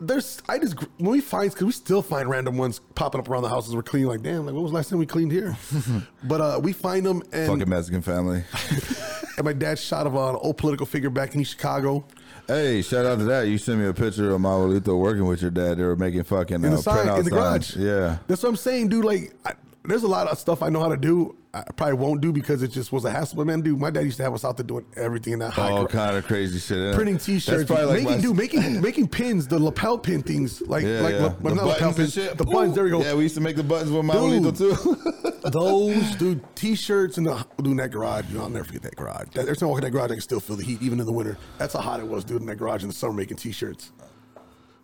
Speaker 2: There's I just when we find because we still find random ones popping up around the houses we're cleaning. Like damn, like what was the last time we cleaned here? but uh, we find them and
Speaker 1: Fucking Mexican family.
Speaker 2: and my dad shot of uh, an old political figure back in Chicago.
Speaker 1: Hey, shout out to that. You sent me a picture of Manuelito working with your dad. They were making fucking
Speaker 2: in
Speaker 1: uh,
Speaker 2: the sign
Speaker 1: printout
Speaker 2: in the garage.
Speaker 1: signs. Yeah.
Speaker 2: that's what I'm saying, dude. Like, I, there's a lot of stuff I know how to do. I probably won't do because it just was a hassle. But man, dude, my dad used to have us out there doing everything in that high.
Speaker 1: All kind of crazy shit. yeah.
Speaker 2: printing T-shirts,
Speaker 1: probably like
Speaker 2: making
Speaker 1: my-
Speaker 2: dude, making making pins, the lapel pin things, like
Speaker 1: Yeah,
Speaker 2: like
Speaker 1: yeah.
Speaker 2: la-
Speaker 1: the
Speaker 2: not lapel pins,
Speaker 1: shit.
Speaker 2: the buttons. There we go.
Speaker 1: Yeah, we used to make the buttons with Manuelito too.
Speaker 2: Those dude, T-shirts and the dude in that garage. Dude, I'll never forget that garage. That, every time I walk in that garage, I can still feel the heat, even in the winter. That's how hot it was, dude, in that garage in the summer making T-shirts.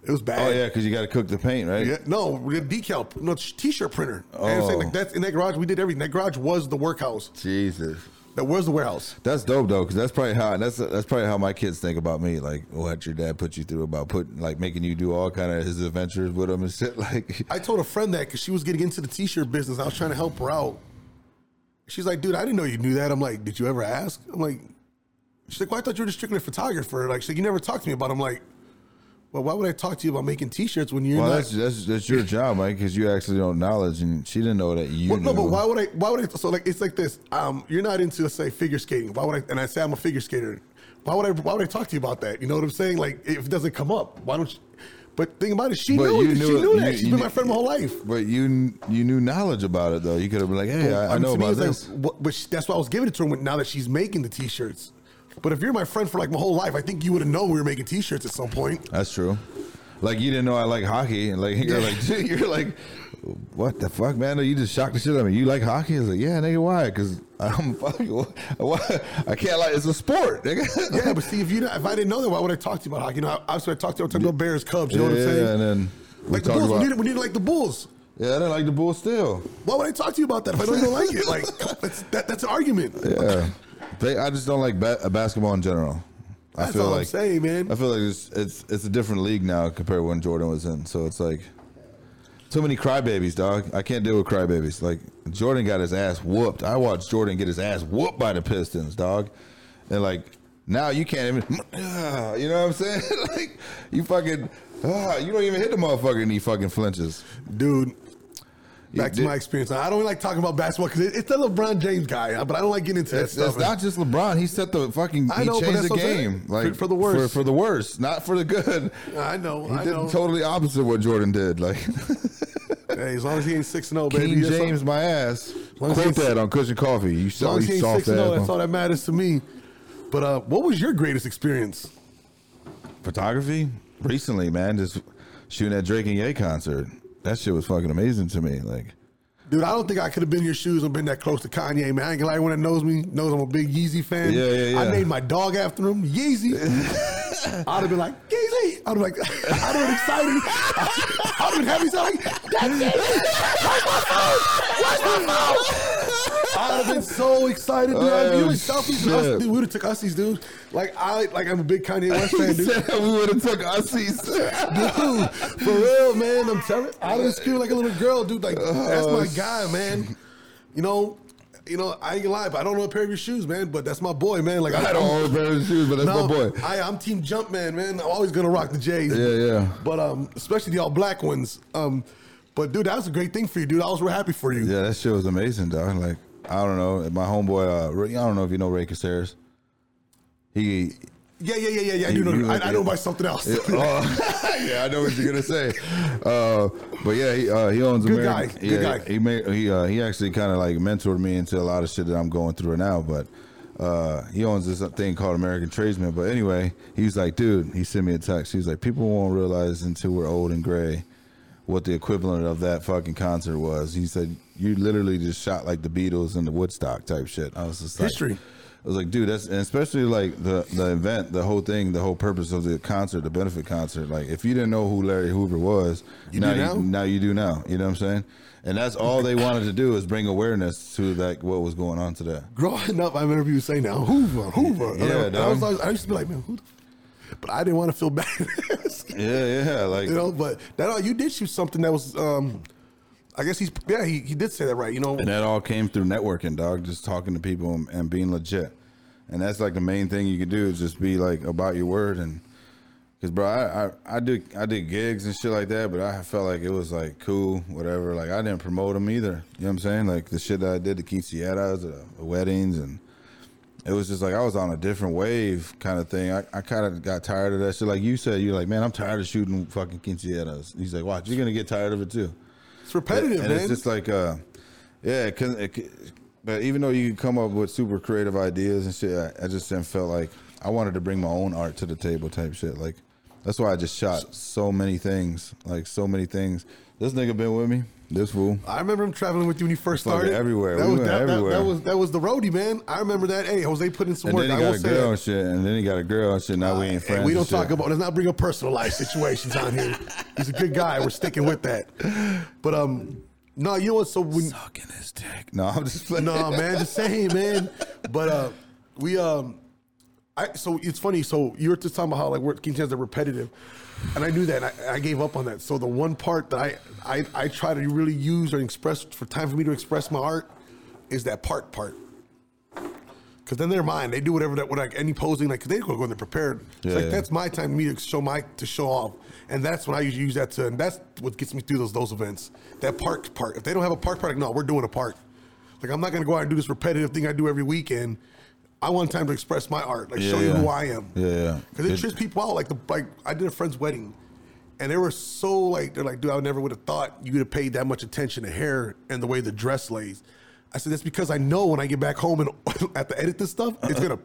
Speaker 2: It was bad.
Speaker 1: oh yeah, because you got to cook the paint, right?
Speaker 2: Yeah, no, we had decal, no t-shirt printer. Oh. I'm saying
Speaker 1: Oh.
Speaker 2: like that's in that garage. We did everything. That garage was the workhouse.
Speaker 1: Jesus.
Speaker 2: That was the warehouse.
Speaker 1: That's dope though, because that's probably how that's that's probably how my kids think about me. Like what your dad put you through about putting like making you do all kind of his adventures with him and shit. Like
Speaker 2: I told a friend that because she was getting into the t-shirt business. I was trying to help her out. She's like, dude, I didn't know you knew that. I'm like, did you ever ask? I'm like, she's like, well, I thought you were just strictly a photographer. Like, she's like, you never talked to me about. it. I'm like, well, why would I talk to you about making t-shirts when you're
Speaker 1: well,
Speaker 2: not?
Speaker 1: that's that's that's your job, Mike, because you actually don't knowledge, and she didn't know that you.
Speaker 2: Well, no, but why would I? Why would I? So like, it's like this. Um, you're not into let's say figure skating. Why would I? And I say I'm a figure skater. Why would I? Why would I talk to you about that? You know what I'm saying? Like, if it doesn't come up, why don't you? But think about it. She
Speaker 1: But
Speaker 2: knew. it.
Speaker 1: knew
Speaker 2: she knew that.
Speaker 1: you-
Speaker 2: She's
Speaker 1: you
Speaker 2: been
Speaker 1: knew-
Speaker 2: my friend my whole life.
Speaker 1: But you you knew knowledge about it though. You could have been like, hey, I, I
Speaker 2: Um,
Speaker 1: know about this.
Speaker 2: Like, what, but she, that's why I was giving it to her when, now that she's making the t-shirts. But if you're my friend for like my whole life, I think you would have known we were making t-shirts at some point.
Speaker 1: That's true. Like you didn't know I like hockey, and like you're
Speaker 2: Yeah.
Speaker 1: like you're like, what the fuck, man? You just shocked the shit out of me. You like hockey? I was like, yeah, nigga, why? Because I'm fucking. Why? I can't like it's a sport, nigga.
Speaker 2: Yeah, but see, if you if I didn't know that, why would I talk to you about hockey? You know, obviously I talked to you, I talked about Bears, Cubs. You know what I'm saying?
Speaker 1: yeah, and then we
Speaker 2: like the Bulls,
Speaker 1: about.
Speaker 2: we need, we need to like the Bulls.
Speaker 1: yeah, I didn't like the Bulls still.
Speaker 2: Why would I talk to you about that if I don't even like it? Like that's that, that's an argument.
Speaker 1: Yeah, they, I just don't like ba- basketball in general. I feel
Speaker 2: all I'm
Speaker 1: like
Speaker 2: saying, man.
Speaker 1: I feel like it's it's it's a different league now compared to when Jordan was in. So it's like too many crybabies, dog. I can't deal with crybabies. Like Jordan got his ass whooped. I watched Jordan get his ass whooped by the Pistons, dog. And like now you can't even, you know what I'm saying? like you fucking, ah, you don't even hit the motherfucker and he fucking flinches.
Speaker 2: Dude. Back to my experience. I don't like talking about basketball because it, it's the LeBron James guy, but I don't like getting into that
Speaker 1: It's,
Speaker 2: stuff.
Speaker 1: it's not just LeBron. He set the fucking.
Speaker 2: I
Speaker 1: He
Speaker 2: know, but
Speaker 1: changed the
Speaker 2: what I'm saying.
Speaker 1: game,
Speaker 2: For-
Speaker 1: like
Speaker 2: for the worst,
Speaker 1: for, for the worst, not for the good.
Speaker 2: I know,
Speaker 1: He
Speaker 2: I
Speaker 1: did
Speaker 2: know.
Speaker 1: totally opposite of what Jordan did. Like
Speaker 2: hey, as long as he ain't six zero, baby.
Speaker 1: King James, my ass.
Speaker 2: long as
Speaker 1: Quote that on Cushion Coffee. You
Speaker 2: As long
Speaker 1: saw
Speaker 2: as he ain't six and zero, that's all that matters to me. But uh, what was your greatest experience?
Speaker 1: Photography recently, man, just shooting at Drake and Ye concert. That shit was fucking amazing to me. Like,
Speaker 2: Dude, I don't think I could have been in your shoes and been that close to Kanye, man. I ain't gonna lie, anyone that knows me knows I'm a big Yeezy fan.
Speaker 1: Yeah, yeah, yeah.
Speaker 2: I named my dog after him, Yeezy. I'd have been like, Yeezy. I'd have been like, I'd have been excited. I'd have been happy. So like, that's Yeezy. Where's my phone? Where's my phone? I'd have been so excited, dude.
Speaker 1: Oh,
Speaker 2: you and selfies, us, dude. We would have took ussies, dude. Like I, like I'm a big Kanye West fan, dude.
Speaker 1: we would have took Ussies.
Speaker 2: Dude, for real, man. I'm telling you, I was screaming like a little girl, dude. Like that's my guy, man. You know, you know, I ain't gonna lie, but I don't know a pair of your shoes, man. But that's my boy, man. Like
Speaker 1: I don't own a pair of your shoes, but that's
Speaker 2: no,
Speaker 1: my boy.
Speaker 2: I, I'm Team Jumpman, man. I'm always gonna rock the J's.
Speaker 1: Yeah, yeah.
Speaker 2: But um, especially the all black ones. Um, but dude, that was a great thing for you, dude. I was real happy for you.
Speaker 1: Yeah, that shit was amazing, dog. Like, I don't know, my homeboy. Uh, Ray- I don't know if you know Ray Caceres. He
Speaker 2: Yeah, yeah, yeah, yeah, yeah. I
Speaker 1: You-
Speaker 2: do know.
Speaker 1: you-
Speaker 2: I, I know by something else.
Speaker 1: oh, yeah, I know what you're gonna say. Uh, but yeah, he uh, he owns
Speaker 2: Good
Speaker 1: American.
Speaker 2: guy, good
Speaker 1: yeah,
Speaker 2: guy.
Speaker 1: He made he uh, he actually kind of like mentored me into a lot of shit that I'm going through now. But uh, he owns this thing called American Tradesman. But anyway, he's like, dude, he sent me a text. He's like, people won't realize until we're old and gray what the equivalent of that fucking concert was. He said, you literally just shot like the Beatles and the Woodstock type shit. I was just like,
Speaker 2: History.
Speaker 1: I was like, dude, that's and especially like the the event, the whole thing, the whole purpose of the concert, the benefit concert. Like, if you didn't know who Larry Hoover was,
Speaker 2: You
Speaker 1: now
Speaker 2: now?
Speaker 1: you now you do now. You know what I'm saying? And that's all they wanted to do is bring awareness to like what was going on today.
Speaker 2: Growing up, I remember you saying now Hoover, Hoover.
Speaker 1: Yeah,
Speaker 2: I, was, I used to be like, man, who? The? But I didn't want to feel bad.
Speaker 1: Yeah, yeah, like
Speaker 2: you know, but that uh, you did shoot something that was. um I guess he's yeah he, he did say that right. You know,
Speaker 1: And that all came through networking, dog. Just talking to people and, and being legit. And that's like the main thing you can do is just be like about your word and. Cause bro, I, I I did I did gigs and shit like that, but I felt like it was like cool, whatever. Like I didn't promote them either. You know what I'm saying? Like the shit that I did to Quinceañeras, uh, weddings, and it was just like I was on a different wave kind of thing. I, I kind of got tired of that shit. Like you said, you're like, man, I'm tired of shooting fucking quinceañeras. He's like, watch, you're gonna get tired of it too.
Speaker 2: It's repetitive,
Speaker 1: and
Speaker 2: man.
Speaker 1: it's just like, uh, yeah, it can, it, can- but even though you can come up with super creative ideas and shit, I, I just didn't felt like I wanted to bring my own art to the table, type shit. Like that's why I just shot so many things, like so many things. This nigga been with me. This fool.
Speaker 2: I remember him traveling with you when you first
Speaker 1: Fucking
Speaker 2: started.
Speaker 1: everywhere.
Speaker 2: That
Speaker 1: We
Speaker 2: was
Speaker 1: went
Speaker 2: that, that-
Speaker 1: everywhere.
Speaker 2: That, was that was the roadie, man. I remember that. Hey, Jose put in some
Speaker 1: And
Speaker 2: work.
Speaker 1: then he
Speaker 2: will
Speaker 1: got a girl
Speaker 2: that.
Speaker 1: and shit, and then he got a girl and shit. Now we ain't friends.
Speaker 2: we don't
Speaker 1: and shit.
Speaker 2: talk about. Let's not bring up personal life situations on here. He's a good guy. We're sticking with that. But um, no, you know what? So when
Speaker 1: sucking his dick. No, I'm just playing.
Speaker 2: no, man, just saying, man. But uh, we um, I so it's funny. So you were just talking about how like working chance are repetitive, and I knew that. And I, I gave up on that. So the one part that I I I try to really use or express for time for me to express my art is that part part. Cause then they're mine. They do whatever that, what like any posing, like 'cause they go when they're prepared. It's
Speaker 1: Yeah,
Speaker 2: like
Speaker 1: yeah.
Speaker 2: that's my time, for me to show my to show off, and that's when I usually use that to, and that's what gets me through those those events. That park part. If they don't have a park part, like no, we're doing a park. Like I'm not gonna go out and do this repetitive thing I do every weekend. I want time to express my art, like
Speaker 1: Yeah,
Speaker 2: show you
Speaker 1: yeah.
Speaker 2: who I am.
Speaker 1: Yeah, yeah.
Speaker 2: Because it,
Speaker 1: It-
Speaker 2: trips people out. Like the like I did a friend's wedding, and they were so like they're like, dude, I never would have thought you would have paid that much attention to hair and the way the dress lays. I said that's because I know when I get back home and at the edit this stuff, it's gonna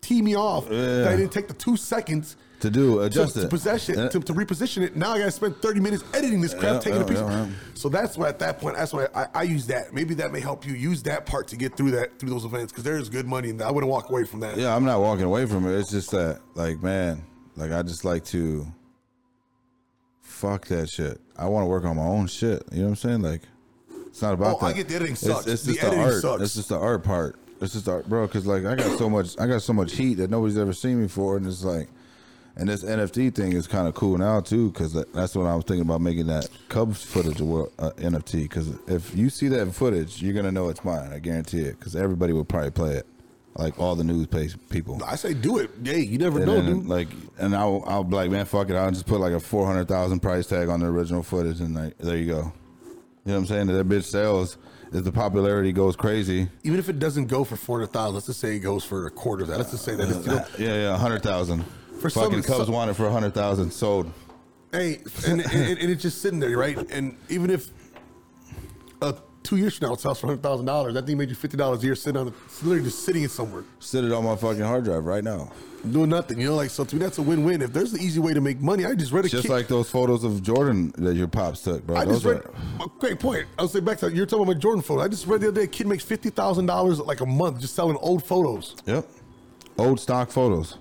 Speaker 2: tee me off. That I didn't take the two seconds
Speaker 1: To do,
Speaker 2: to,
Speaker 1: adjust
Speaker 2: to
Speaker 1: it.
Speaker 2: possession
Speaker 1: Yeah.
Speaker 2: to, to reposition it. Now I gotta spend 30 minutes editing this crap,
Speaker 1: Yeah,
Speaker 2: taking
Speaker 1: yeah,
Speaker 2: a piece.
Speaker 1: yeah.
Speaker 2: So that's why at that point, that's why I, I use that. Maybe that may help you use that part to get through that through those events because there is good money and. I wouldn't walk away from that.
Speaker 1: Yeah, I'm not walking away from it. It's just that, like, man, like I just like to fuck that shit. I want to work on my own shit. You know what I'm saying? Like, it's not about
Speaker 2: Oh,
Speaker 1: that.
Speaker 2: I get the editing
Speaker 1: It's-
Speaker 2: sucks.
Speaker 1: It's,
Speaker 2: The
Speaker 1: just the,
Speaker 2: editing
Speaker 1: art.
Speaker 2: sucks.
Speaker 1: It's just the art part. It's just art, bro. Because like I got so much, I got so much heat that nobody's ever seen me for, and it's like, and this NFT thing is kind of cool now too, because that's what I was thinking about making that Cubs footage a world, uh, NFT. Because if you see that footage, you're gonna know it's mine. I guarantee it. Because everybody will probably play it, like all the news page people.
Speaker 2: I say do it. Hey, you never
Speaker 1: And
Speaker 2: know,
Speaker 1: then,
Speaker 2: dude.
Speaker 1: like, and I'll, I'll be like, man, fuck it. I'll just put like a four hundred thousand price tag on the original footage, and like, there you go. You know what I'm saying? That bitch sells. If the popularity goes crazy,
Speaker 2: Even if it doesn't go for four hundred thousand, let's just say it goes for a quarter of that. Let's just say that it's, know,
Speaker 1: yeah, yeah, hundred thousand.
Speaker 2: For some-
Speaker 1: Fucking Cubs
Speaker 2: some-
Speaker 1: want it for hundred thousand. Sold.
Speaker 2: hey, and, and, and it's just sitting there, right? And even if uh, two years from now it sells for hundred thousand dollars, that thing made you fifty dollars a year sitting on, the, it's literally just sitting it somewhere.
Speaker 1: Sit it on my fucking hard drive right now.
Speaker 2: doing nothing. You know, like so to me that's a win-win. If there's an easy way to make money, I just read a
Speaker 1: Just
Speaker 2: kid-
Speaker 1: like those photos of Jordan that your pops took, bro.
Speaker 2: I
Speaker 1: those
Speaker 2: just read
Speaker 1: are,
Speaker 2: great point. I'll say back to you're talking about Jordan photos. I just read the other day a kid makes fifty thousand dollars like a month just selling old photos.
Speaker 1: Yep. Old stock photos.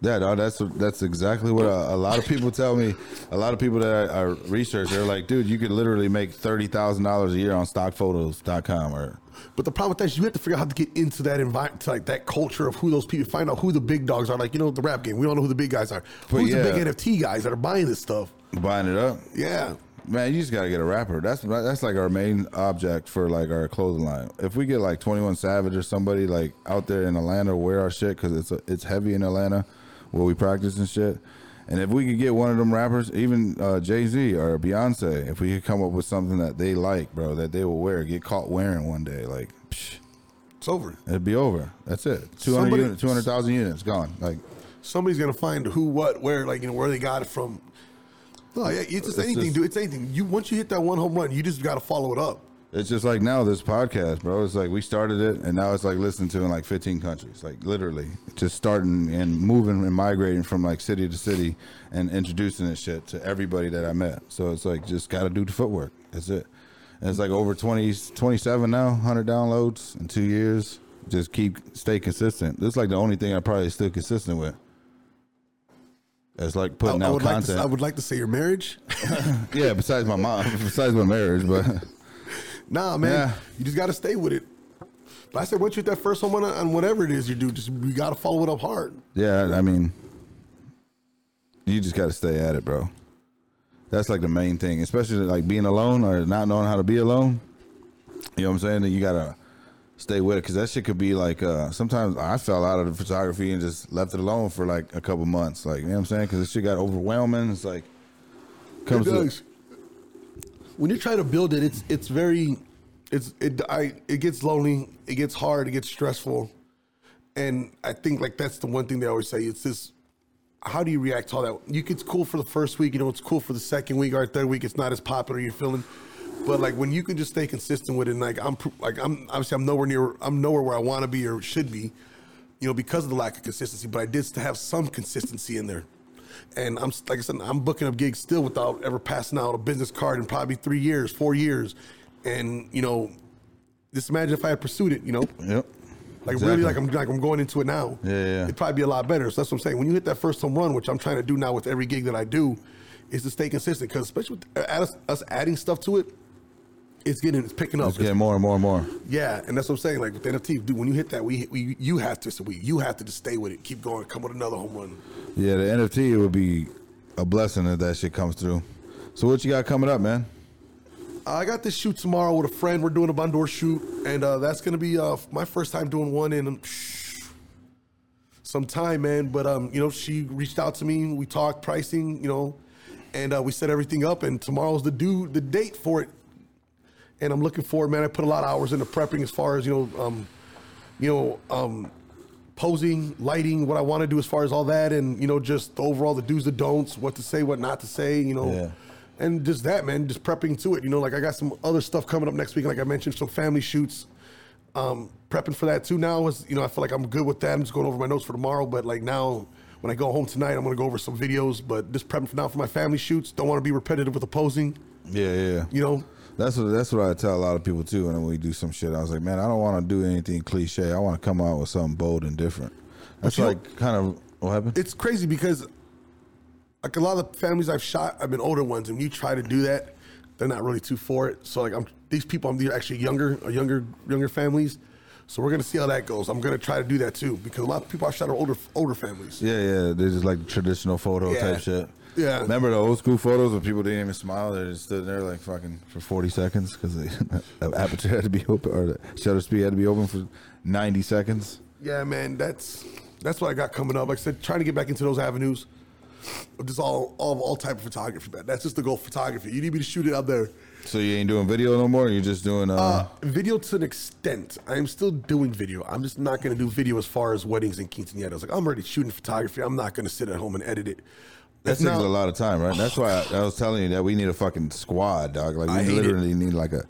Speaker 1: Yeah, uh, dog, that's that's exactly what a, a lot of people tell me. A lot of people that I, I research, they're like, dude, you could literally make thirty thousand dollars a year on stockphotos.com or
Speaker 2: But the problem with that is you have to figure out how to get into that environment, like that culture of who those people, find out who the big dogs are. Like you know the rap game, we don't know who the big guys are.
Speaker 1: But
Speaker 2: Who's
Speaker 1: yeah.
Speaker 2: the big NFT guys that are buying this stuff?
Speaker 1: buying it up.
Speaker 2: Yeah,
Speaker 1: Man, you just gotta get a rapper. That's that's like our main object for like our clothing line. If we get like Twenty One Savage or somebody like out there in Atlanta wear our shit because it's it's heavy in Atlanta where we practice and shit. And if we could get one of them rappers, even uh, Jay Z or Beyonce, if we could come up with something that they like, bro, that they will wear, get caught wearing one day, like psh,
Speaker 2: it's over.
Speaker 1: it'd be over. That's it. 200 units, 200,000 units gone. Like
Speaker 2: Somebody's gonna find who, what, where, like you know where they got it from. No, yeah, it's just
Speaker 1: It's
Speaker 2: anything,
Speaker 1: just-
Speaker 2: dude. It's anything. You once you hit that one home run, you just got to follow it up.
Speaker 1: It's just like now this podcast, bro. It's like we started it, and now it's like listened to in like 15 countries, like literally, just starting and moving and migrating from like city to city and introducing this shit to everybody that I met. So it's like just got to do the footwork. That's it. And it's like over 20, 27 now, 100 downloads in two years. Just keep stay consistent. This is like the only thing I probably still consistent with. It's like putting
Speaker 2: I
Speaker 1: out
Speaker 2: like
Speaker 1: content.
Speaker 2: to, I would like to say your marriage.
Speaker 1: yeah, besides my mom, besides my marriage, but.
Speaker 2: Nah, man,
Speaker 1: Yeah.
Speaker 2: you just got to stay with it. But I said once you hit that first home run on, whatever it is you do, just you got to follow it up hard.
Speaker 1: Yeah, I mean, you just got to stay at it, bro. That's like the main thing, especially like being alone or not knowing how to be alone. You know what I'm saying? That you gotta stay with it because that shit could be like. uh Sometimes I fell out of the photography and just left it alone for like a couple months. Like you know what I'm saying? Because this shit got overwhelming. It's like comes
Speaker 2: it
Speaker 1: to-
Speaker 2: does. When you're trying to build it, it's it's very, it's it I it gets lonely, it gets hard, it gets stressful, And I think like that's the one thing they always say. It's this. How do you react to all that? You it's cool for the first week, you know, it's cool for the second week or third week. It's not as popular. You're feeling, but like when you can just stay consistent with it, and like I'm like I'm obviously I'm nowhere near I'm nowhere where I want to be or should be, you know, because of the lack of consistency. But I did have some consistency in there, and I'm like I said, I'm booking up gigs still without ever passing out a business card in probably three years, four years, and you know, just imagine if I had pursued it, you know,
Speaker 1: Yep.
Speaker 2: like
Speaker 1: Exactly.
Speaker 2: really, like I'm like I'm going into it now.
Speaker 1: Yeah, yeah.
Speaker 2: It'd probably be a lot better. So that's what I'm saying. When you hit that first home run, which I'm trying to do now with every gig that I do, is to stay consistent. Because especially with uh, us, us adding stuff to it, it's getting it's picking up.
Speaker 1: It's getting more and more and more.
Speaker 2: yeah, and that's what I'm saying. Like with NFT, dude, when you hit that, we, we you have to so we you have to just stay with it, keep going, come with another home run.
Speaker 1: Yeah, the NFT it would be a blessing if that shit comes through. So what you got coming up, man?
Speaker 2: I got this shoot tomorrow with a friend. We're doing a boudoir shoot, and uh, that's gonna be uh, my first time doing one in um, some time, man. But um, you know, she reached out to me. We talked pricing, you know, and uh, we set everything up. And tomorrow's the due the date for it, and I'm looking forward, man. I put a lot of hours into prepping as far as you know, um, you know, um, posing, lighting, what I want to do as far as all that, and you know, just overall the do's, the don'ts, what to say, what not to say, you know,
Speaker 1: Yeah.
Speaker 2: and just that, man, just prepping to it. You know, like I got some other stuff coming up next week, like I mentioned, some family shoots. Um, prepping for that too now is, you know, I feel like I'm good with that. I'm just going over my notes for tomorrow, but like now. When I go home tonight, I'm gonna go over some videos, but just prepping for now for my family shoots. Don't want to be repetitive with the posing,
Speaker 1: Yeah, yeah.
Speaker 2: you know.
Speaker 1: That's what that's what I tell a lot of people too. And when we do some shit, I was like, man, I don't want to do anything cliche. I want to come out with something bold and different. That's like kind of what happened.
Speaker 2: it's crazy because like a lot of the families I've shot, I've been older ones, and you try to do that, they're not really too for it. So like I'm these people, I'm actually younger, or younger, younger families. So we're gonna see how that goes. I'm gonna try to do that too because a lot of people I shot are older, older families.
Speaker 1: yeah, yeah. They're just like traditional photo
Speaker 2: Yeah.
Speaker 1: type shit.
Speaker 2: Yeah.
Speaker 1: Remember the old school photos where people didn't even smile? They just stood there like fucking for forty seconds because the aperture had to be open or the shutter speed had to be open for ninety seconds.
Speaker 2: Yeah, man, that's that's what I got coming up. Like I said, trying to get back into those avenues of just all all all type of photography. Man, that's just the goal. Photography. You need me to shoot it out there.
Speaker 1: So you ain't doing video no more. You're just doing uh,
Speaker 2: Uh, video to an extent. I am still doing video. I'm just not going to do video as far as weddings and quinceañeras. Like I'm already shooting photography. I'm not going to sit at home and edit it.
Speaker 1: That takes a lot of time, right? That's why I, I was telling you that we need a fucking squad, dog. Like we literally need like a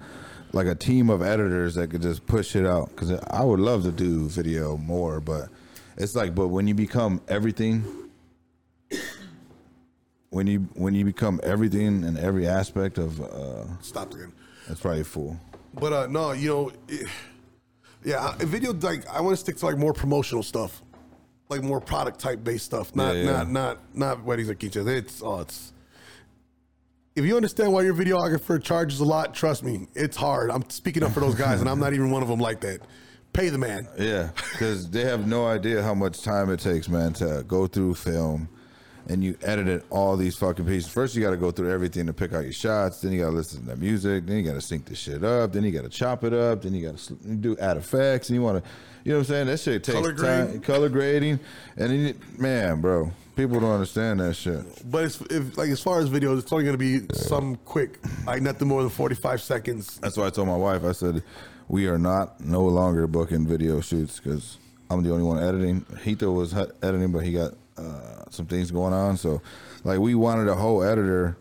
Speaker 1: like a team of editors that could just push it out. Because I would love to do video more, but it's like, but when you become everything, when you when you become everything and every aspect of, uh,
Speaker 2: Stopped again.
Speaker 1: that's probably a fool.
Speaker 2: But uh, no, you know, it, yeah, video like I want to stick to like more promotional stuff, like more product type based stuff. Not
Speaker 1: Yeah, yeah.
Speaker 2: not not not weddings or quinceañeras. It's oh, it's. If you understand why your videographer charges a lot, trust me, it's hard. I'm speaking up for those guys, and I'm not even one of them like that. Pay the man.
Speaker 1: Yeah, because they have no idea how much time it takes, man, to go through film, and you edited all these fucking pieces. First, you got to go through everything to pick out your shots. Then you got to listen to the music. Then you got to sync the shit up. Then you got to chop it up. Then you got to do add effects. And you want to, you know what I'm saying? That shit takes
Speaker 2: Color
Speaker 1: time. Color grading, and then you, man, bro, people don't understand that shit.
Speaker 2: But it's, if like as far as videos, it's only going to be some quick, like nothing more than 45 seconds.
Speaker 1: That's why I told my wife. I said, we are not no longer booking video shoots because I'm the only one editing. Hito was editing, but he got uh, some things going on. So, like, we wanted a whole editor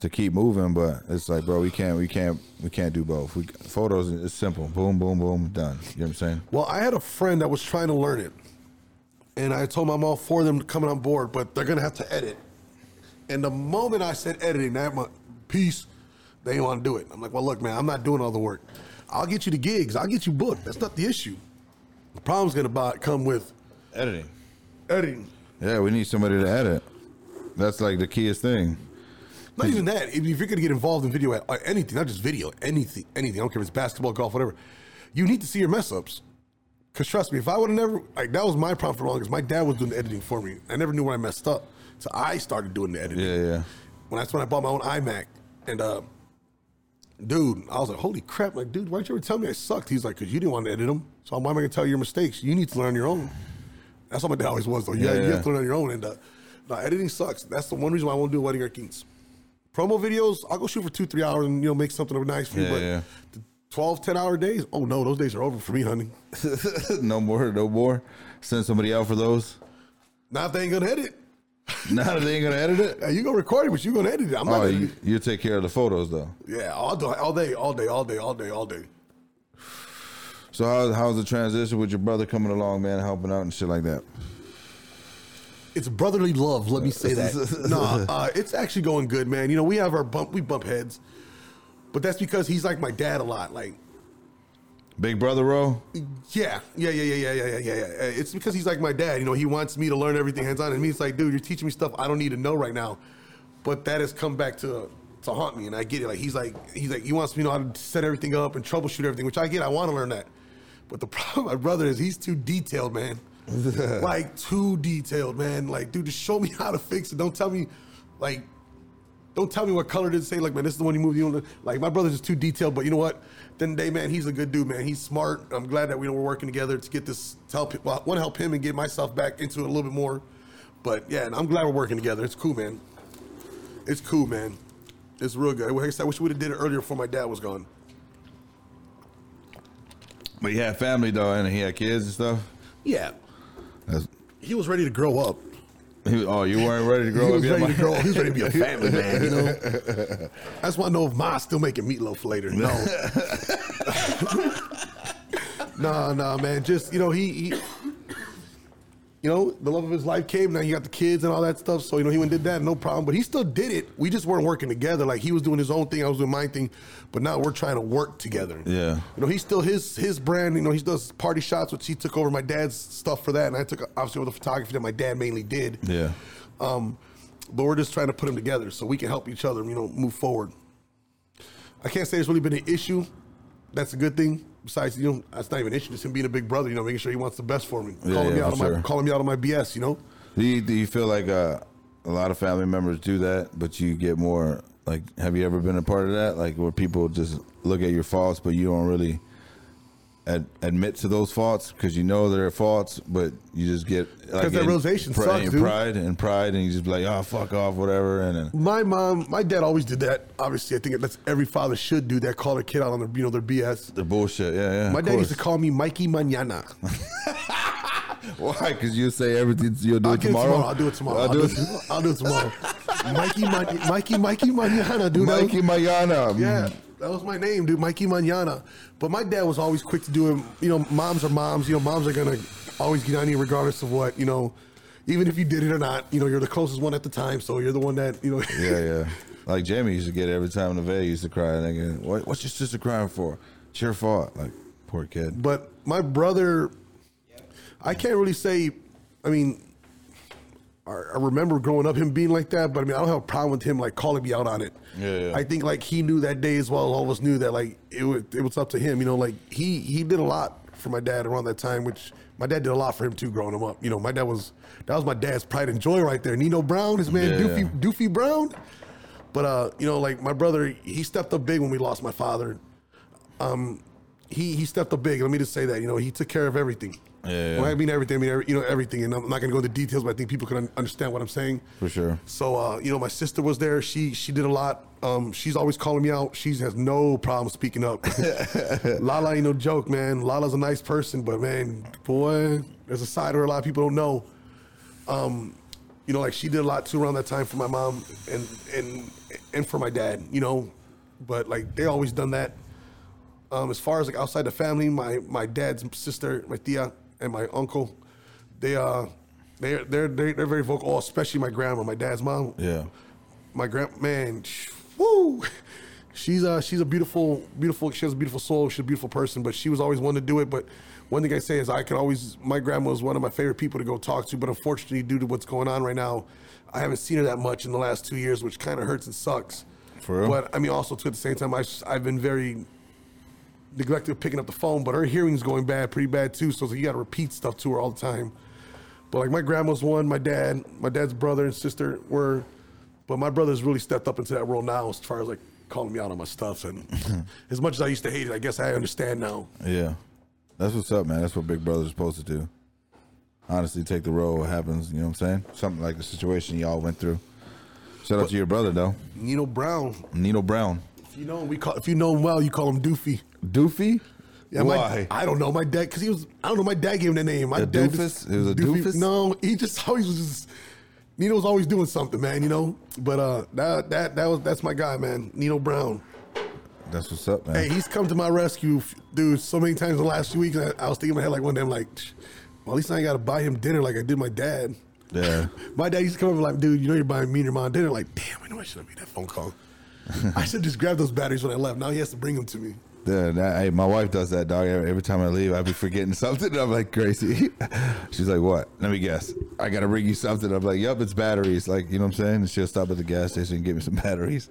Speaker 1: to keep moving, but it's like, bro, we can't, we can't, we can't do both. We photos is simple. Boom, boom, boom, done. You know what I'm saying?
Speaker 2: Well, I had a friend that was trying to learn it, and I told him I'm all for them coming on board, but they're gonna have to edit. And the moment I said editing, that my piece, they didn't want to do it. I'm like, well, look, man, I'm not doing all the work. I'll get you the gigs. I'll get you booked. That's not the issue. The problem's gonna buy, come with
Speaker 1: Editing.
Speaker 2: editing.
Speaker 1: Yeah, we need somebody to edit. That's like the keyest thing.
Speaker 2: Not even that. If you're gonna get involved in video, uh, anything, not just video, anything, anything. I don't care if it's basketball, golf, whatever. You need to see your mess ups. Cause trust me, if I would have never like that was my problem for the longest. My dad was doing the editing for me. I never knew when I messed up, so I started doing the editing.
Speaker 1: Yeah, yeah.
Speaker 2: When that's when I bought my own iMac, and uh, dude, I was like, holy crap! Like, dude, why'd you ever tell me I sucked? He's like, cause you didn't want to edit them. So why am I gonna tell you your mistakes? You need to learn on your own. That's how my dad always was though. Yeah,
Speaker 1: Yeah,
Speaker 2: you have to learn on your own. And uh, no, editing sucks. That's the one reason why I won't do wedding kings. Promo videos, I'll go shoot for two, three hours and you know make something of a nice for you.
Speaker 1: Yeah,
Speaker 2: but
Speaker 1: yeah.
Speaker 2: The, 12, 10 hour days. Oh no, those days are over for me, honey.
Speaker 1: no more, no more. Send somebody out for those.
Speaker 2: Now if they ain't gonna edit,
Speaker 1: Now that they ain't gonna edit it.
Speaker 2: hey, you gonna record it, but you gonna edit it. I'm not
Speaker 1: Oh,
Speaker 2: gonna
Speaker 1: you, you take care of the photos though.
Speaker 2: Yeah, all day, all day, all day, all day, all day, all day.
Speaker 1: So how, how's the transition with your brother coming along, man, helping out and shit like that?
Speaker 2: It's brotherly love. Let me say that. no, uh, it's actually going good, man. You know, we have our bump, we bump heads, but that's because he's like my dad a lot. Like,
Speaker 1: Big brother role.
Speaker 2: yeah, yeah, yeah, yeah, yeah, yeah, yeah, yeah. yeah. It's because he's like my dad. You know, he wants me to learn everything hands on, and me, it's like, dude, you're teaching me stuff I don't need to know right now. But that has come back to to haunt me, and I get it. Like he's like he's like he wants me to know how to set everything up and troubleshoot everything, which I get. I want to learn that. But the problem, with my brother, is he's too detailed, man. like too detailed, man. Like, dude, just show me how to fix it. Don't tell me, like, don't tell me what color to say. Like, man, this is the one you moved. You know, like my brother's just too detailed. But you know what? Then day, man, he's a good dude, man. He's smart. I'm glad that we know we're working together to get this to help. Well, I want to help him and get myself back into it a little bit more. But yeah, and I'm glad we're working together. It's cool, man. It's cool, man. It's real good. Like I said, I wish we would have did it earlier before my dad was gone.
Speaker 1: But he had family though, and he had kids and stuff.
Speaker 2: Yeah,
Speaker 1: That's,
Speaker 2: he was ready to grow up.
Speaker 1: he, oh, you weren't ready to grow
Speaker 2: he
Speaker 1: up
Speaker 2: was ready to grow. He was ready to be a family man. You know. I just want to know if Ma's still making meatloaf later. No. no, no, man. Just you know, he, he, you know, the love of his life came. Now he got the kids and all that stuff. So you know, he went and did that, no problem. But he still did it. We just weren't working together. Like he was doing his own thing, I was doing my thing. But now we're trying to work together.
Speaker 1: Yeah.
Speaker 2: You know, he's still his his brand. You know, he does party shots, which he took over my dad's stuff for that, and I took obviously over the photography that my dad mainly did.
Speaker 1: Yeah.
Speaker 2: Um, but we're just trying to put them together so we can help each other, you know, move forward. I can't say it's really been an issue. That's a good thing. Besides, you know, that's not even an issue. Just him being a big brother, you know, making sure he wants the best for me.
Speaker 1: Yeah,
Speaker 2: calling me out on
Speaker 1: for
Speaker 2: my calling me out on my BS, you know?
Speaker 1: Do you, do you feel like uh, a lot of family members do that, but you get more like? Have you ever been a part of that? Like where people just look at your faults, but you don't really ad- admit to those faults because you know they're faults, but you just get like
Speaker 2: 'Cause that realization
Speaker 1: pri-
Speaker 2: sucks,
Speaker 1: in
Speaker 2: dude.
Speaker 1: pride and pride, and you just be like, oh fuck off, whatever, and then
Speaker 2: My mom, my dad always did that. Obviously, I think that's every father should do that. Call their kid out on their, you know, their BS.
Speaker 1: the bullshit. Yeah, yeah.
Speaker 2: My dad used to call me Mikey Manana.
Speaker 1: Why? Because you say everything you'll do it tomorrow.
Speaker 2: I'll do it tomorrow.
Speaker 1: I'll
Speaker 2: I'll,
Speaker 1: do it.
Speaker 2: I'll do it tomorrow. Mikey, Mikey, Mikey, Mikey Manana, dude. That
Speaker 1: Mikey Mayana.
Speaker 2: Yeah, that was my name, dude, Mikey Manana. But my dad was always quick to do it. You know, moms are moms. You know, moms are gonna always get on you regardless of what. You know, even if you did it or not. You know, you're the closest one at the time, so you're the one that you know.
Speaker 1: Yeah, yeah. Like Jamie used to get it every time the vet used to cry. Nigga, what, what's your sister crying for? It's your fault. Like poor kid.
Speaker 2: But my brother, I can't really say. I mean, I, remember growing up him being like that, but I mean, I don't have a problem with him like calling me out on it.
Speaker 1: Yeah, yeah.
Speaker 2: I think like he knew that day as well. All of us knew that like it was it was up to him. You know, like he he did a lot for my dad around that time, which my dad did a lot for him too, growing him up. You know, my dad was that was my dad's pride and joy right there. Nino Brown, his man
Speaker 1: Yeah,
Speaker 2: Doofy
Speaker 1: yeah.
Speaker 2: Doofy Brown. But uh, you know, like my brother, he stepped up big when we lost my father. Um, he he stepped up big. Let me just say that. You know, he took care of everything.
Speaker 1: Yeah.
Speaker 2: When I mean everything, I mean every, you know everything, and I'm not gonna go into details, but I think people can un- understand what I'm saying.
Speaker 1: For sure.
Speaker 2: So uh, you know, my sister was there. She she did a lot. Um, she's always calling me out. She has no problem speaking up. Lala ain't no joke, man. Lala's a nice person, but man, boy, there's a side of her a lot of people don't know. Um, you know, like she did a lot too around that time for my mom and and and for my dad. You know, but like they always done that. Um, as far as like outside the family, my my dad's sister, my tia, and my uncle, they uh, they're they're they're, they're very vocal. Oh, especially my grandma, my dad's mom.
Speaker 1: Yeah.
Speaker 2: My grand man, sh- woo. She's uh she's a beautiful beautiful she has a beautiful soul she's a beautiful person but she was always one to do it but one thing I say is I can always my grandma was one of my favorite people to go talk to but unfortunately due to what's going on right now I haven't seen her that much in the last two years which kind of hurts and sucks
Speaker 1: For real?
Speaker 2: but I mean also too at the same time I I've been very neglected picking up the phone, but her hearing's going bad, pretty bad too. So you got to repeat stuff to her all the time. But like my grandma's one, my dad, my dad's brother and sister were, but my brother's really stepped up into that role now as far as like calling me out on my stuff. And as much as I used to hate it, I guess I understand now.
Speaker 1: Yeah. That's what's up, man. That's what big brother's supposed to do. Honestly, take the role. What happens, you know what I'm saying? Something like the situation y'all went through. Shout out to your brother though,
Speaker 2: Nino Brown,
Speaker 1: Nino Brown.
Speaker 2: if you know him, we call if you know him well, you call him Doofy.
Speaker 1: Doofy.
Speaker 2: Yeah,
Speaker 1: Why?
Speaker 2: My, I don't know. My dad, because he was, I don't know. My dad gave him the name. My
Speaker 1: A
Speaker 2: dad
Speaker 1: doofus? It was a doofus?
Speaker 2: No, he just always was just. Nino was always doing something, man. You know. But uh, that that that was that's my guy, man. Nino Brown.
Speaker 1: That's what's up, man.
Speaker 2: Hey, he's come to my rescue, dude. So many times in the last few weeks, I, I was thinking in my head like one day, I'm like, well, at least I ain't got to buy him dinner like I did my dad.
Speaker 1: yeah.
Speaker 2: My dad used to come over like, dude, you know you're buying me and your mom dinner. Like, damn, I know I should have made that phone call. I should just grab those batteries when I left. Now he has to bring them to me.
Speaker 1: That, hey, my wife does that, dog. Every, every time I leave, I be forgetting something. I'm like Gracie. She's like, "What? Let me guess. I gotta bring you something." I'm like, "Yep, it's batteries." Like, you know what I'm saying? And she'll stop at the gas station and get me some batteries.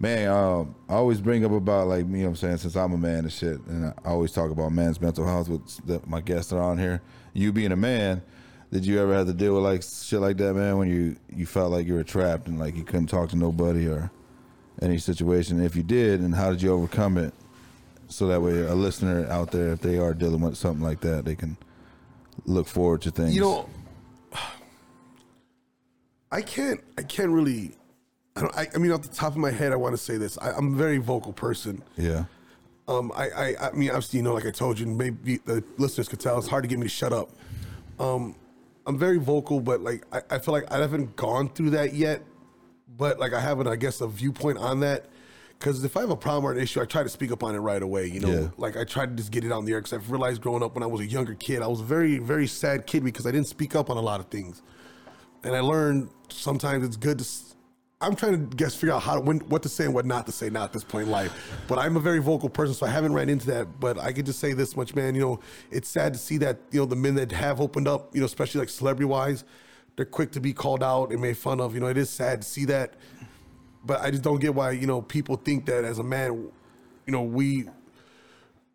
Speaker 1: Man, um, I always bring up about like you know what I'm saying since I'm a man and shit, and I always talk about man's mental health with the, my guests that are on here. You being a man, did you ever have to deal with like shit like that, man? When you you felt like you were trapped and like you couldn't talk to nobody or any situation? If you did, and how did you overcome it? So that way, a listener out there, if they are dealing with something like that, they can look forward to things.
Speaker 2: You know, I can't. I can't really. I, don't, I, I mean, off the top of my head, I want to say this. I, I'm a very vocal person.
Speaker 1: yeah,
Speaker 2: Um, I, I, I mean, obviously, you know, like I told you, maybe the listeners could tell, it's hard to get me to shut up. Um, I'm very vocal, but like, I, I feel like I haven't gone through that yet. But like, I have, an, I guess, a viewpoint on that. Because if I have a problem or an issue, I try to speak up on it right away. You know,
Speaker 1: Yeah.
Speaker 2: like I try to just get it on the air. Because I've realized growing up when I was a younger kid, I was a very, very sad kid because I didn't speak up on a lot of things. And I learned sometimes it's good to. s- I'm trying to guess figure out how to, when, what to say and what not to say now at this point in life. But I'm a very vocal person, so I haven't ran into that. But I could just say this much, man. You know, it's sad to see that you know the men that have opened up, you know, especially like celebrity wise, they're quick to be called out and made fun of. You know, it is sad to see that. But I just don't get why you know people think that as a man, you know, we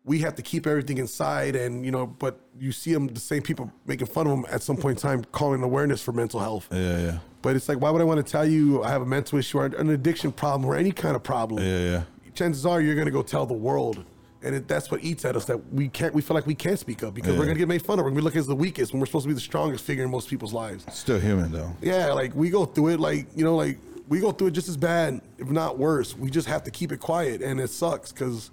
Speaker 2: we have to keep everything inside and you know but you see them the same people making fun of them at some point in time calling awareness for mental health.
Speaker 1: Yeah, yeah,
Speaker 2: but it's like why would i want to tell you i have a mental issue or an addiction problem or any kind of problem?
Speaker 1: Yeah, yeah.
Speaker 2: chances are you're going to go tell the world and it, that's what eats at us that we can't we feel like we can't speak up because we're going to get made fun of. We're going to look as the weakest when we're supposed to be the strongest figure in most people's lives.
Speaker 1: Still human though.
Speaker 2: yeah, like we go through it, like you know, like we go through it just as bad, if not worse. We just have to keep it quiet, and it sucks because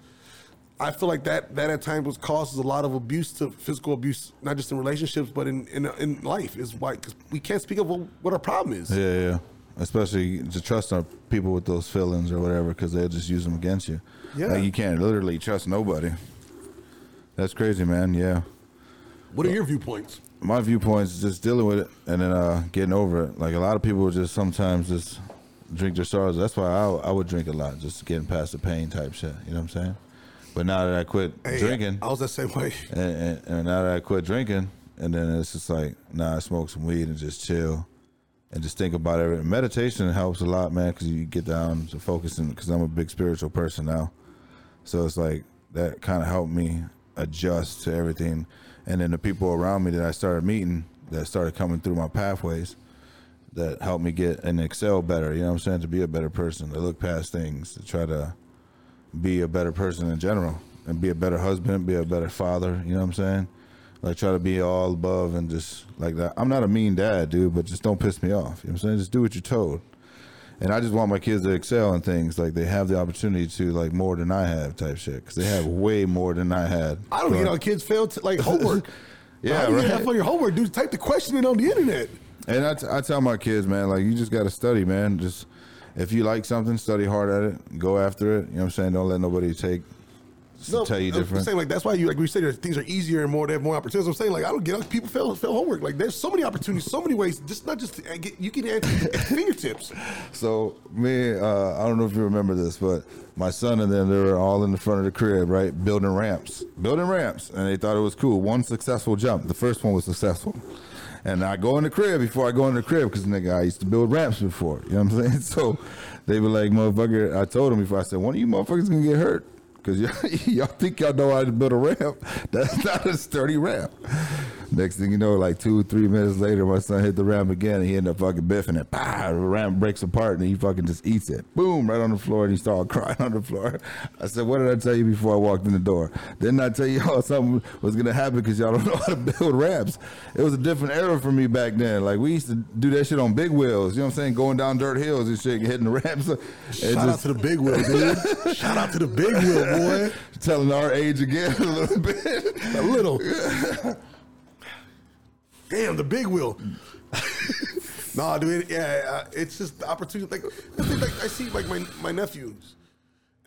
Speaker 2: I feel like that that at times was causes a lot of abuse to physical abuse, not just in relationships, but in in, in life. Is why because we can't speak of what, what our problem is.
Speaker 1: Yeah, yeah. Especially to trust our people with those feelings or whatever, because they'll just use them against you.
Speaker 2: Yeah.
Speaker 1: like you can't literally trust nobody. That's crazy, man. Yeah.
Speaker 2: What are your viewpoints?
Speaker 1: my viewpoints is just dealing with it and then uh, getting over it. Like a lot of people just sometimes just drink their sorrows. That's why I, I would drink a lot, just getting past the pain type shit. You know what I'm saying? But now that I quit
Speaker 2: Hey,
Speaker 1: drinking,
Speaker 2: I was that same way.
Speaker 1: and, and, and now that I quit drinking, and then it's just like, nah, I smoke some weed and just chill, and just think about it. Meditation helps a lot, man, because you get down to focusing. Because I'm a big spiritual person now, so it's like that kind of helped me adjust to everything. And then the people around me that I started meeting, that started coming through my pathways, that helped me get and excel better. You know what I'm saying? To be a better person, to look past things, to try to be a better person in general and be a better husband, be a better father, you know what I'm saying? Like try to be all above and just like that. I'm not a mean dad, dude, but just don't piss me off. You know what I'm saying? Just do what you're told. And I just want my kids to excel in things like they have the opportunity to like more than I have type shit because they have way more than I had.
Speaker 2: I don't get how kids fail to like homework.
Speaker 1: Yeah,
Speaker 2: How do you get
Speaker 1: right.
Speaker 2: on your homework, dude. Type the question in on the internet.
Speaker 1: And I, t- I tell my kids, man, like you just got to study, man. Just if you like something, study hard at it, go after it. You know what I'm saying? Don't let nobody take no, tell you
Speaker 2: I'm
Speaker 1: different.
Speaker 2: saying like that's why you like we say that things are easier and more they have more opportunities. I'm saying like I don't get people fail fail homework. Like there's so many opportunities, so many ways. Just not just to get you can at at fingertips.
Speaker 1: So me, uh, I don't know if you remember this, but my son and them they were all in the front of the crib, right, building ramps, building ramps, and they thought it was cool. One successful jump, the first one was successful, and I go in the crib before I go in the crib because nigga, I used to build ramps before. You know what I'm saying? So they were like, motherfucker. I told them before I said, one of you motherfuckers gonna get hurt. Cause y'all, y'all think y'all know how to build a ramp. That's not a sturdy ramp. Next thing you know, like two, three minutes later, my son hit the ramp again. And he ended up fucking biffing it. Bah, the ramp breaks apart, and he fucking just eats it. Boom, right on the floor, and he started crying on the floor. I said, "What did I tell you before I walked in the door? Didn't I tell y'all something was gonna happen because y'all don't know how to build ramps? It was a different era for me back then. Like we used to do that shit on big wheels. You know what I'm saying? Going down dirt hills and shit, hitting the ramps.
Speaker 2: Shout out
Speaker 1: just-
Speaker 2: to the big wheel, dude. Shout out to the big wheel, boy.
Speaker 1: telling our age again a little bit.
Speaker 2: A little. Damn, the big wheel. nah, dude. Yeah, uh, it's just the opportunity. Like, thing, like I see, like my my nephews.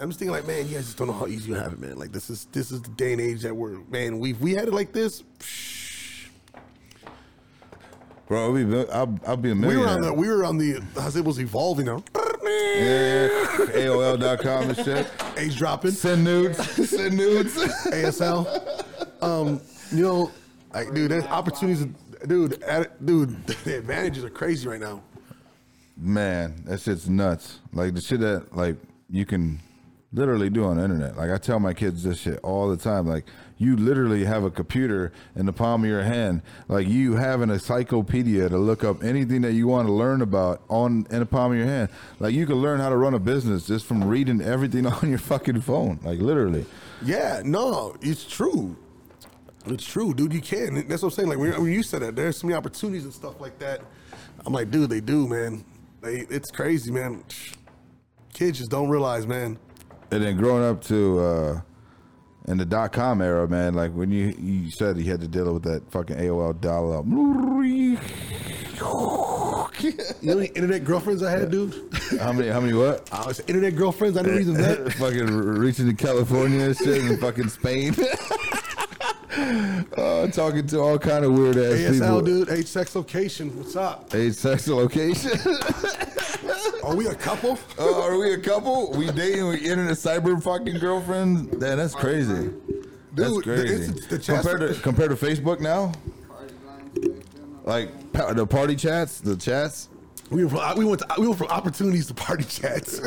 Speaker 2: I'm just thinking, like, man, you guys just don't know how easy you have it, man. Like, this is this is the day and age that we're, man. We we had it like this. psh,
Speaker 1: Bro, we, I'll, I'll be a millionaire.
Speaker 2: We were on the we were on the as it was evolving now.
Speaker 1: Yeah, AOL.com and shit.
Speaker 2: Age dropping.
Speaker 1: Send nudes. Send nudes.
Speaker 2: ASL. Um, you know, like, dude, there's opportunities. Dude, at, dude, the advantages are crazy right now.
Speaker 1: Man, that shit's nuts. Like the shit that like you can literally do on the internet. Like I tell my kids this shit all the time. Like you literally have a computer in the palm of your hand. Like you have an encyclopedia to look up anything that you want to learn about on in the palm of your hand. Like you can learn how to run a business just from reading everything on your fucking phone. Like literally.
Speaker 2: Yeah, no, it's true. It's true, dude. You can. That's what I'm saying. Like when, when you said that, there's so many opportunities and stuff like that. I'm like, dude, they do, man. They, it's crazy, man. Kids just don't realize, man.
Speaker 1: And then growing up to uh in the dot com era, man, like when you you said you had to deal with that fucking AOL dial up.
Speaker 2: You know how many internet girlfriends I had, dude?
Speaker 1: How many how many what?
Speaker 2: I was internet girlfriends. I never even met.
Speaker 1: fucking reaching to California and shit and fucking Spain. oh, talking to all kind of weird ass people.
Speaker 2: Dude. Age, sex, location. What's up?
Speaker 1: Age, sex, location.
Speaker 2: Are we a couple?
Speaker 1: oh, are we a couple? We dating? We internet cyber fucking girlfriends? Man, that's crazy. That's
Speaker 2: Dude, the-
Speaker 1: crazy.
Speaker 2: the chats-
Speaker 1: compared to compared to Facebook now, like pa- the party chats, the chats.
Speaker 2: We went from uh, we went to, we went from opportunities to party chats.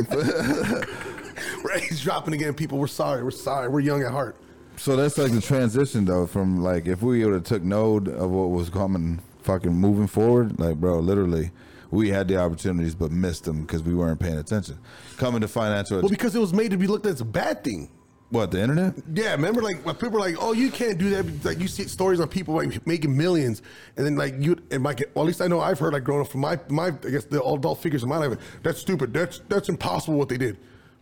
Speaker 2: We're age dropping again, people. We're sorry. We're sorry. We're young at heart.
Speaker 1: So that's like the transition though from like if we would have took note of what was coming fucking moving forward, like bro, literally we had the opportunities but missed them because we weren't paying attention. Coming to financial,
Speaker 2: Well, because it was made to be looked at as a bad thing.
Speaker 1: what the internet?
Speaker 2: Yeah, remember like when people were like, "Oh, you can't do that." Like you see stories on people like making millions, and then like you and my, well, at least I know I've heard like growing up from my my I guess the adult figures in my life. That's stupid. That's that's impossible what they did.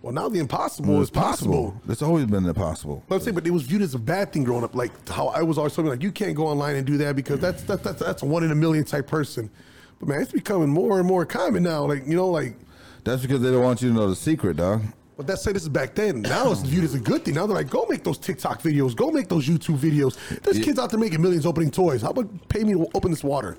Speaker 2: Well, now the impossible is possible.
Speaker 1: It's always been impossible.
Speaker 2: But I'm saying, but it was viewed as a bad thing growing up. Like how I was always told like you can't go online and do that because that's that's that's, that's a one in a million type person. But man, it's becoming more and more common now. Like you know, like
Speaker 1: That's because they don't want you to know the secret, dog.
Speaker 2: But that's say this is back then. Now it's viewed as a good thing. Now they're like, go make those TikTok videos, go make those YouTube videos. There's
Speaker 1: Yeah.
Speaker 2: kids out there making millions opening toys. How about pay me to open this water?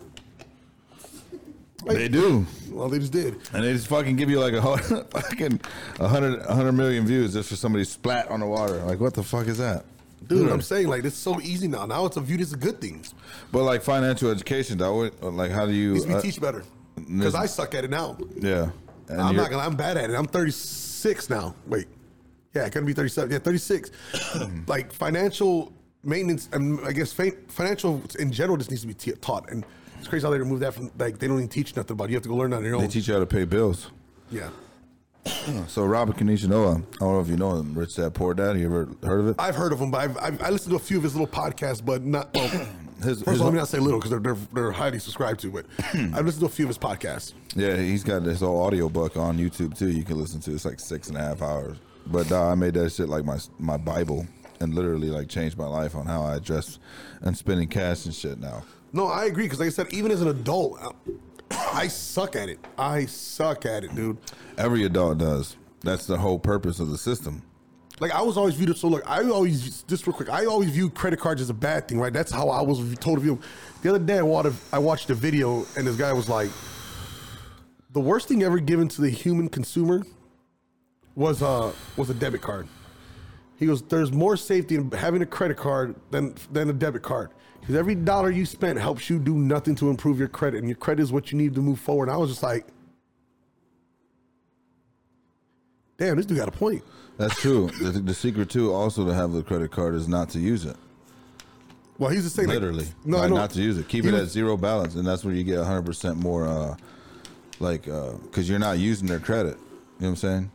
Speaker 2: Like-
Speaker 1: They do.
Speaker 2: Well, they just did.
Speaker 1: And they just fucking give you like a fucking a hundred a hundred million views just for somebody splat on the water. Like what the fuck is that?
Speaker 2: Dude, I'm saying like it's so easy now. Now it's viewed as a good thing.
Speaker 1: But like financial education, though, what- like how do you?
Speaker 2: Needs to be
Speaker 1: uh,
Speaker 2: teach better. Because I suck at it now.
Speaker 1: yeah, And
Speaker 2: I'm not gonna. I'm bad at it. I'm 36 now. Wait, yeah, gonna be 37. Yeah, 36. like financial maintenance, and I guess financial in general just needs to be t- taught. And it's crazy how they remove that from like they don't even teach nothing about. it. You have to go learn on your own.
Speaker 1: They teach you how to pay bills.
Speaker 2: yeah,
Speaker 1: So Robert Kenisha Noah, I don't know if you know him, Rich Dad Poor Dad. You ever heard of it?
Speaker 2: I've heard of him, but I've, I've I listened to a few of his little podcasts, but not. Well,
Speaker 1: His-
Speaker 2: first
Speaker 1: his-
Speaker 2: of all, let me not say little because they're, they're they're highly subscribed to. But I've listened to a few of his podcasts.
Speaker 1: Yeah, he's got this whole audio book on YouTube too. You can listen to. It's like six and a half hours. But uh, I made that shit like my my Bible, and literally like changed my life on how I address and spending cash and shit now.
Speaker 2: No, I agree because like I said, even as an adult, I, suck at it. I suck at it, dude.
Speaker 1: Every adult does. That's the whole purpose of the system.
Speaker 2: Like I was always viewed it so look, I always just real quick, I always viewed credit cards as a bad thing, right? That's how I was told to view. The other day I watched I watched a video and this guy was like, the worst thing ever given to the human consumer was uh was a debit card. He goes, there's more safety in having a credit card than than a debit card. Because every dollar you spent helps you do nothing to improve your credit, and your credit is what you need to move forward. And I was just like, damn, this dude got a point.
Speaker 1: That's true. the, the secret too, also to have the credit card, is not to use it.
Speaker 2: Well, he's just saying
Speaker 1: literally.
Speaker 2: no, I
Speaker 1: like, not to use it. Keep it
Speaker 2: was-
Speaker 1: at zero balance, and that's where you get 100 percent more. Uh, like, because you're not using their credit. You know what I'm saying?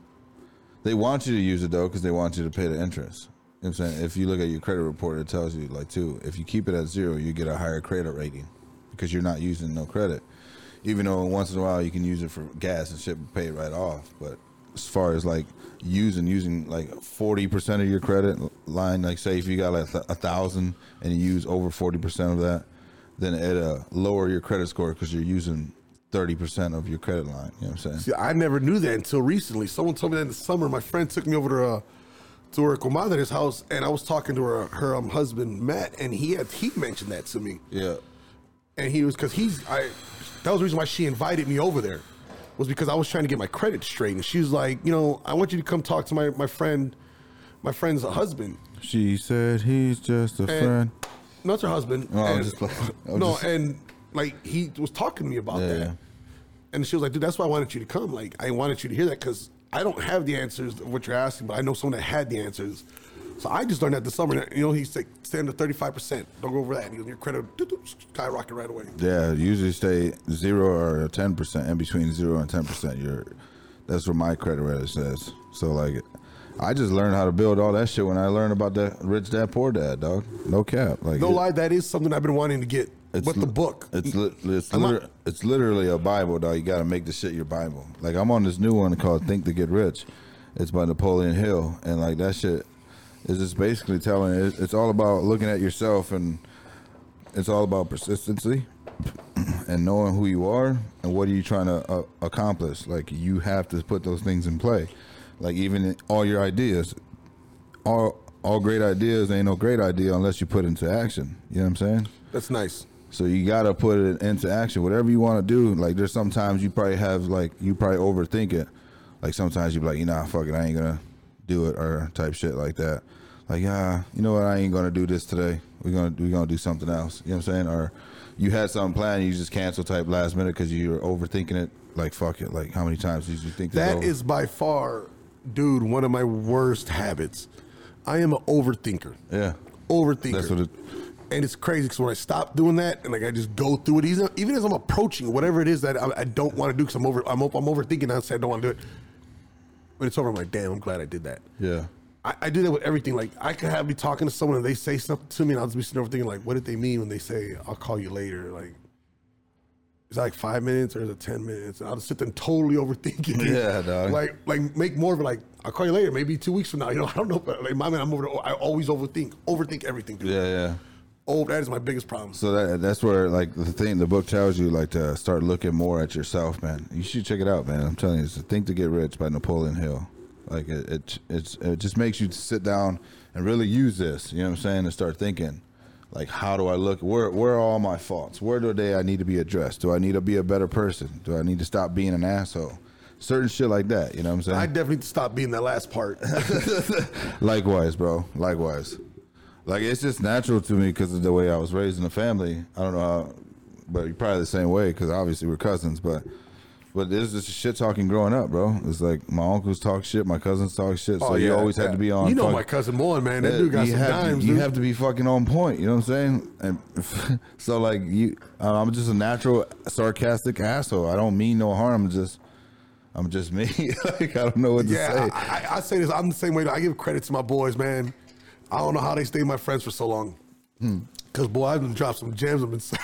Speaker 1: They want you to use it though, because they want you to pay the interest. You know I'm saying? If you look at your credit report, it tells you like too. If you keep it at zero, you get a higher credit rating because you're not using no credit. Even though once in a while you can use it for gas and shit, pay it right off. But as far as like using using like 40 percent of your credit line, like say if you got like a thousand and you use over 40 percent of that, then it uh, lower your credit score because you're using 30 percent of your credit line. You know what I'm saying?
Speaker 2: See, I never knew that until recently. Someone told me that in the summer. My friend took me over to uh, to her comadre's house, and I was talking to her her um, husband Matt, and he had he mentioned that to me,
Speaker 1: Yeah.
Speaker 2: and he was because he's I that was the reason why she invited me over there was because I was trying to get my credit straight, and she was like, you know, I want you to come talk to my my friend, my friend's husband.
Speaker 1: She said he's just a
Speaker 2: And-
Speaker 1: friend.
Speaker 2: No, it's her husband.
Speaker 1: Oh,
Speaker 2: and-
Speaker 1: just
Speaker 2: no,
Speaker 1: just-
Speaker 2: and like he was talking to me about
Speaker 1: Yeah,
Speaker 2: that, and she was like, "Dude, that's why I wanted you to come. Like, I wanted you to hear that because I don't have the answers of what you're asking, but I know someone that had the answers. So I just learned that this summer. You know, he's like, stand to 35 percent. Don't go over that. Your credit skyrocket right away.
Speaker 1: Yeah, usually stay zero or ten percent in between zero and ten percent. You're that's what my credit rating says. So like, I just learned how to build all that shit when I learned about that rich dad poor dad dog. No cap. Like
Speaker 2: No
Speaker 1: it-
Speaker 2: lie, that is something I've been wanting to get.
Speaker 1: It's
Speaker 2: But the book,
Speaker 1: It's li- it's,
Speaker 2: I'm not-
Speaker 1: it's literally a Bible, dog. You got to make the shit your Bible. Like I'm on this new one called Think to Get Rich. It's by Napoleon Hill, and like that shit is just basically telling. It, it's all about looking at yourself, and it's all about persistency and knowing who you are and what are you trying to uh, accomplish. Like you have to put those things in play. Like even all your ideas, all all great ideas ain't no great idea unless you put into action. You know what I'm saying?
Speaker 2: that's nice.
Speaker 1: So you gotta put it into action. Whatever you want to do. Like there's sometimes you probably have like you probably overthink it. Like sometimes you be like, you know, fuck it, I ain't gonna do it or type shit like that. Like yeah, you know what, I ain't gonna do this today. We're gonna we're gonna do something else. You know what I'm saying? Or you had something planned, you just cancel type last minute because you're overthinking it. Like fuck it. Like how many times did you think
Speaker 2: That
Speaker 1: over?
Speaker 2: by far, dude, one of my worst habits. I am an overthinker.
Speaker 1: yeah.
Speaker 2: Overthinker.
Speaker 1: That's what it.
Speaker 2: And it's crazy because when I stop doing that and like I just go through it, even, even as I'm approaching whatever it is that I, I don't want to do because I'm over, I'm, I'm overthinking. I say I don't want to do it. When it's over, I'm like, damn, I'm glad I did that.
Speaker 1: Yeah.
Speaker 2: I, I do that with everything. Like I could have be talking to someone and they say something to me, and I'll just be sitting over thinking like, what did they mean when they say I'll call you later? Like, is that like five minutes or is it ten minutes? And I'll just sit there and totally overthinking. it.
Speaker 1: Yeah, dog.
Speaker 2: Like, like make more of it. Like, I'll call you later, maybe two weeks from now. You know, I don't know, but like my man, I'm over. I always overthink, overthink everything. Dude.
Speaker 1: Yeah, yeah.
Speaker 2: Oh, that is my biggest problem.
Speaker 1: So that that's where like the thing the book tells you like to start looking more at yourself, man. You should check it out, man. I'm telling you, it's Think to Get Rich by Napoleon Hill. Like it, it it's it just makes you sit down and really use this. You know what I'm saying? And start thinking, like, how do I look? Where where are all my faults? Where do they I need to be addressed? Do I need to be a better person? Do I need to stop being an asshole? Certain shit like that. You know what I'm saying?
Speaker 2: I definitely need to stop being that last part.
Speaker 1: Likewise, bro. Likewise. Like it's just natural to me because of the way I was raised in the family. I don't know how, but you're probably the same way because obviously we're cousins. But but there's just shit talking growing up, bro. It's like my uncles talk shit, my cousins talk shit. So you always had to be on.
Speaker 2: Oh, You know
Speaker 1: fuck-
Speaker 2: my cousin Moen, man. That
Speaker 1: Yeah,
Speaker 2: dude got some dimes,
Speaker 1: to, you
Speaker 2: dude.
Speaker 1: have to be fucking on point. You know what I'm saying? And so like you, uh, I'm just a natural sarcastic asshole. I don't mean no harm. I'm just I'm just me. like I don't know what to
Speaker 2: Yeah,
Speaker 1: say.
Speaker 2: I, I, I say this. I'm the same way. I give credit to my boys, man. I don't know how they stay my friends for so long.
Speaker 1: Hmm.
Speaker 2: Because boy, I've been dropped some gems. I've been so.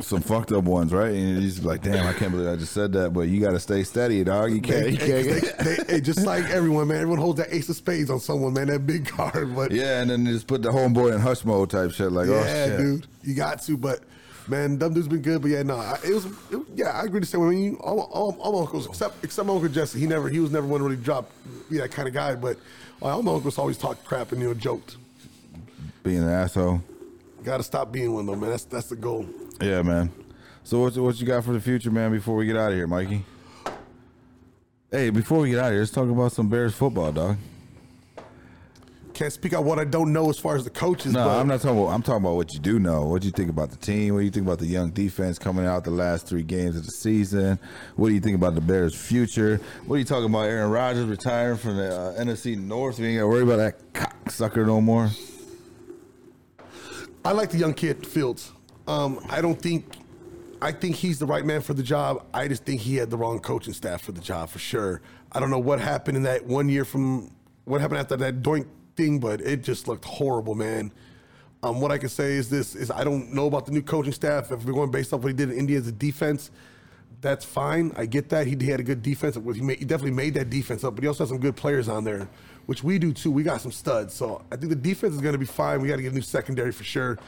Speaker 1: some fucked up ones, right? And just like, damn, I can't believe I just said that. But you got to stay steady, dog. You can't.
Speaker 2: They,
Speaker 1: You can't.
Speaker 2: they- they- hey, just like everyone, man. Everyone holds that ace of spades on someone, man. That big card, but
Speaker 1: yeah, and then you just put the homeboy in hush mode type shit. Like, oh
Speaker 2: yeah,
Speaker 1: shit,
Speaker 2: dude, you got to. But man, dumb dude's been good. But yeah, no, I- it was. It, yeah, I agree to say. I mean, you, all, all, all my uncles, except except my uncle Jesse, he never, he was never one to really drop, be that kind of guy. But all my uncles always talked crap and you know joked.
Speaker 1: being an asshole.
Speaker 2: Got to stop being one though, man. That's that's the goal.
Speaker 1: Yeah, man. So what what you got for the future, man? Before we get out of here, Mikey. Hey, before we get out of here, let's talk about some Bears football, dog.
Speaker 2: Can't speak out what I don't know as far as the coaches.
Speaker 1: No,
Speaker 2: but
Speaker 1: I'm not talking about. I'm talking about what you do know. What do you think about the team? What do you think about the young defense coming out the last three games of the season? What do you think about the Bears' future? What are you talking about? Aaron Rodgers retiring from the uh, NFC North? We ain't got to worry about that cocksucker no more.
Speaker 2: I like the young kid Fields. Um, I don't think. I think he's the right man for the job. I just think he had the wrong coaching staff for the job for sure. I don't know what happened in that one year from what happened after that doink thing, but it just looked horrible, man. Um, what I can say is this: is I don't know about the new coaching staff. If we're going based off what he did in Indy as a defense, that's fine. I get that he, he had a good defense. He, made, he definitely made that defense up, but he also has some good players on there, which we do too. We got some studs, so I think the defense is going to be fine. We got to get a new secondary for sure.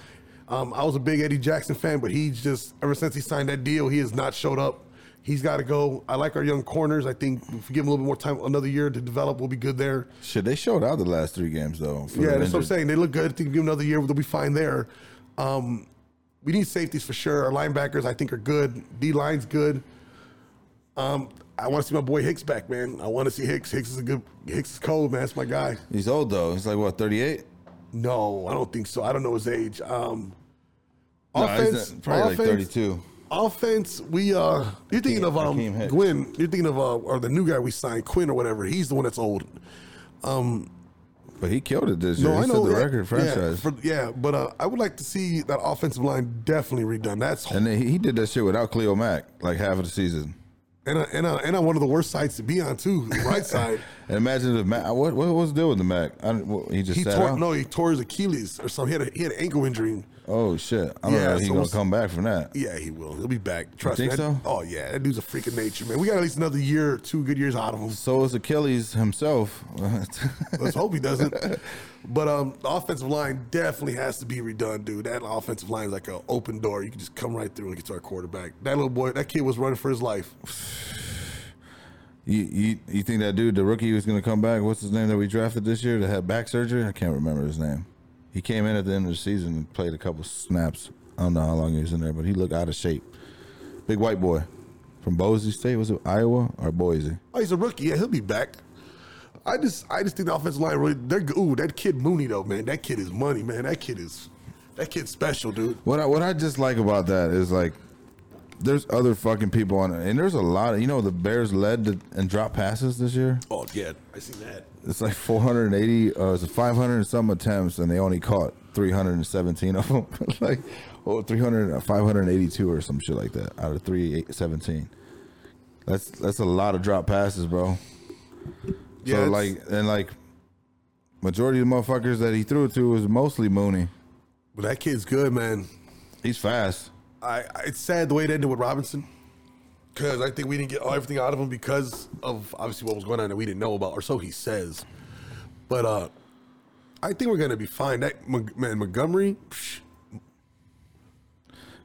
Speaker 2: Um, I was a big Eddie Jackson fan, but he's just ever since he signed that deal, he has not showed up. He's got to go. I like our young corners. I think if we give him a little bit more time, another year to develop, we'll be good there.
Speaker 1: Shit, they showed out the last three games though.
Speaker 2: Yeah, that's what I'm saying. They look good. I think give them another year, they'll be fine there. Um, we need safeties for sure. Our linebackers, I think, are good. D line's good. Um, I want to see my boy Hicks back, man. I want to see Hicks. Hicks is a good. Hicks is cold, man. That's my guy.
Speaker 1: He's old though. He's like what, 38?
Speaker 2: No, I don't think so. I don't know his age. Um,
Speaker 1: No,
Speaker 2: offense,
Speaker 1: probably like 32.
Speaker 2: Offense, we uh, you're thinking of um. Gwyn. You're thinking of uh, or the new guy we signed, Quinn or whatever. He's the one that's old.
Speaker 1: Um, But he killed it this year.
Speaker 2: No,
Speaker 1: he
Speaker 2: I know
Speaker 1: set the
Speaker 2: yeah,
Speaker 1: record franchise.
Speaker 2: Yeah, for- yeah, but uh, I would like to see that offensive line definitely redone. That's
Speaker 1: and then he, he did that shit without Khalil Mack like half of the season.
Speaker 2: and uh, and uh, and on one of the worst sides to be on too, the right side.
Speaker 1: And imagine if Mac, what, what was the deal with the Mac? I, don't- he just
Speaker 2: He
Speaker 1: sat
Speaker 2: tore
Speaker 1: out?
Speaker 2: no, he tore his Achilles or something. He had a, he had an ankle injury.
Speaker 1: Oh shit! I don't
Speaker 2: Yeah,
Speaker 1: know if he's
Speaker 2: so
Speaker 1: gonna come back from that.
Speaker 2: Yeah, he will. He'll be back. Trust
Speaker 1: think
Speaker 2: me.
Speaker 1: so?
Speaker 2: Oh yeah, that dude's a freak of nature, man. We got at least another year, two good years out of him.
Speaker 1: So is Achilles himself.
Speaker 2: Let's hope he doesn't. But um, the offensive line definitely has to be redone, dude. That offensive line is like an open door. You can just come right through and get to our quarterback. That little boy, that kid was running for his life.
Speaker 1: you, you you think that dude, the rookie, was gonna come back? What's his name that we drafted this year that had back surgery? I can't remember his name. He came in at the end of the season and played a couple snaps. I don't know how long he was in there, but he looked out of shape. Big white boy from Boise State. Was it Iowa or Boise?
Speaker 2: Oh, he's a rookie. Yeah, he'll be back. I just, I just think the offensive line really. They're good. ooh, that kid Mooney though, man. That kid is money, man. That kid is, that kid's special, dude.
Speaker 1: What I, what I just like about that is like, there's other fucking people on it, and there's a lot of you know the Bears led the, and dropped passes this year.
Speaker 2: Oh yeah, I seen that.
Speaker 1: It's like 480, uh, it's 500 and some attempts, and they only caught 317 of them. like, oh, 300, uh, 582 or some shit like that out of 317. That's that's a lot of drop passes, bro.
Speaker 2: Yeah,
Speaker 1: so like, and like, majority of the motherfuckers that he threw it to was mostly Mooney.
Speaker 2: But that kid's good, man.
Speaker 1: He's fast.
Speaker 2: I, I it's sad the way it ended with Robinson. Because I think we didn't get everything out of him because of obviously what was going on that we didn't know about, or so he says. But uh I think we're gonna be fine. That man Montgomery, psh,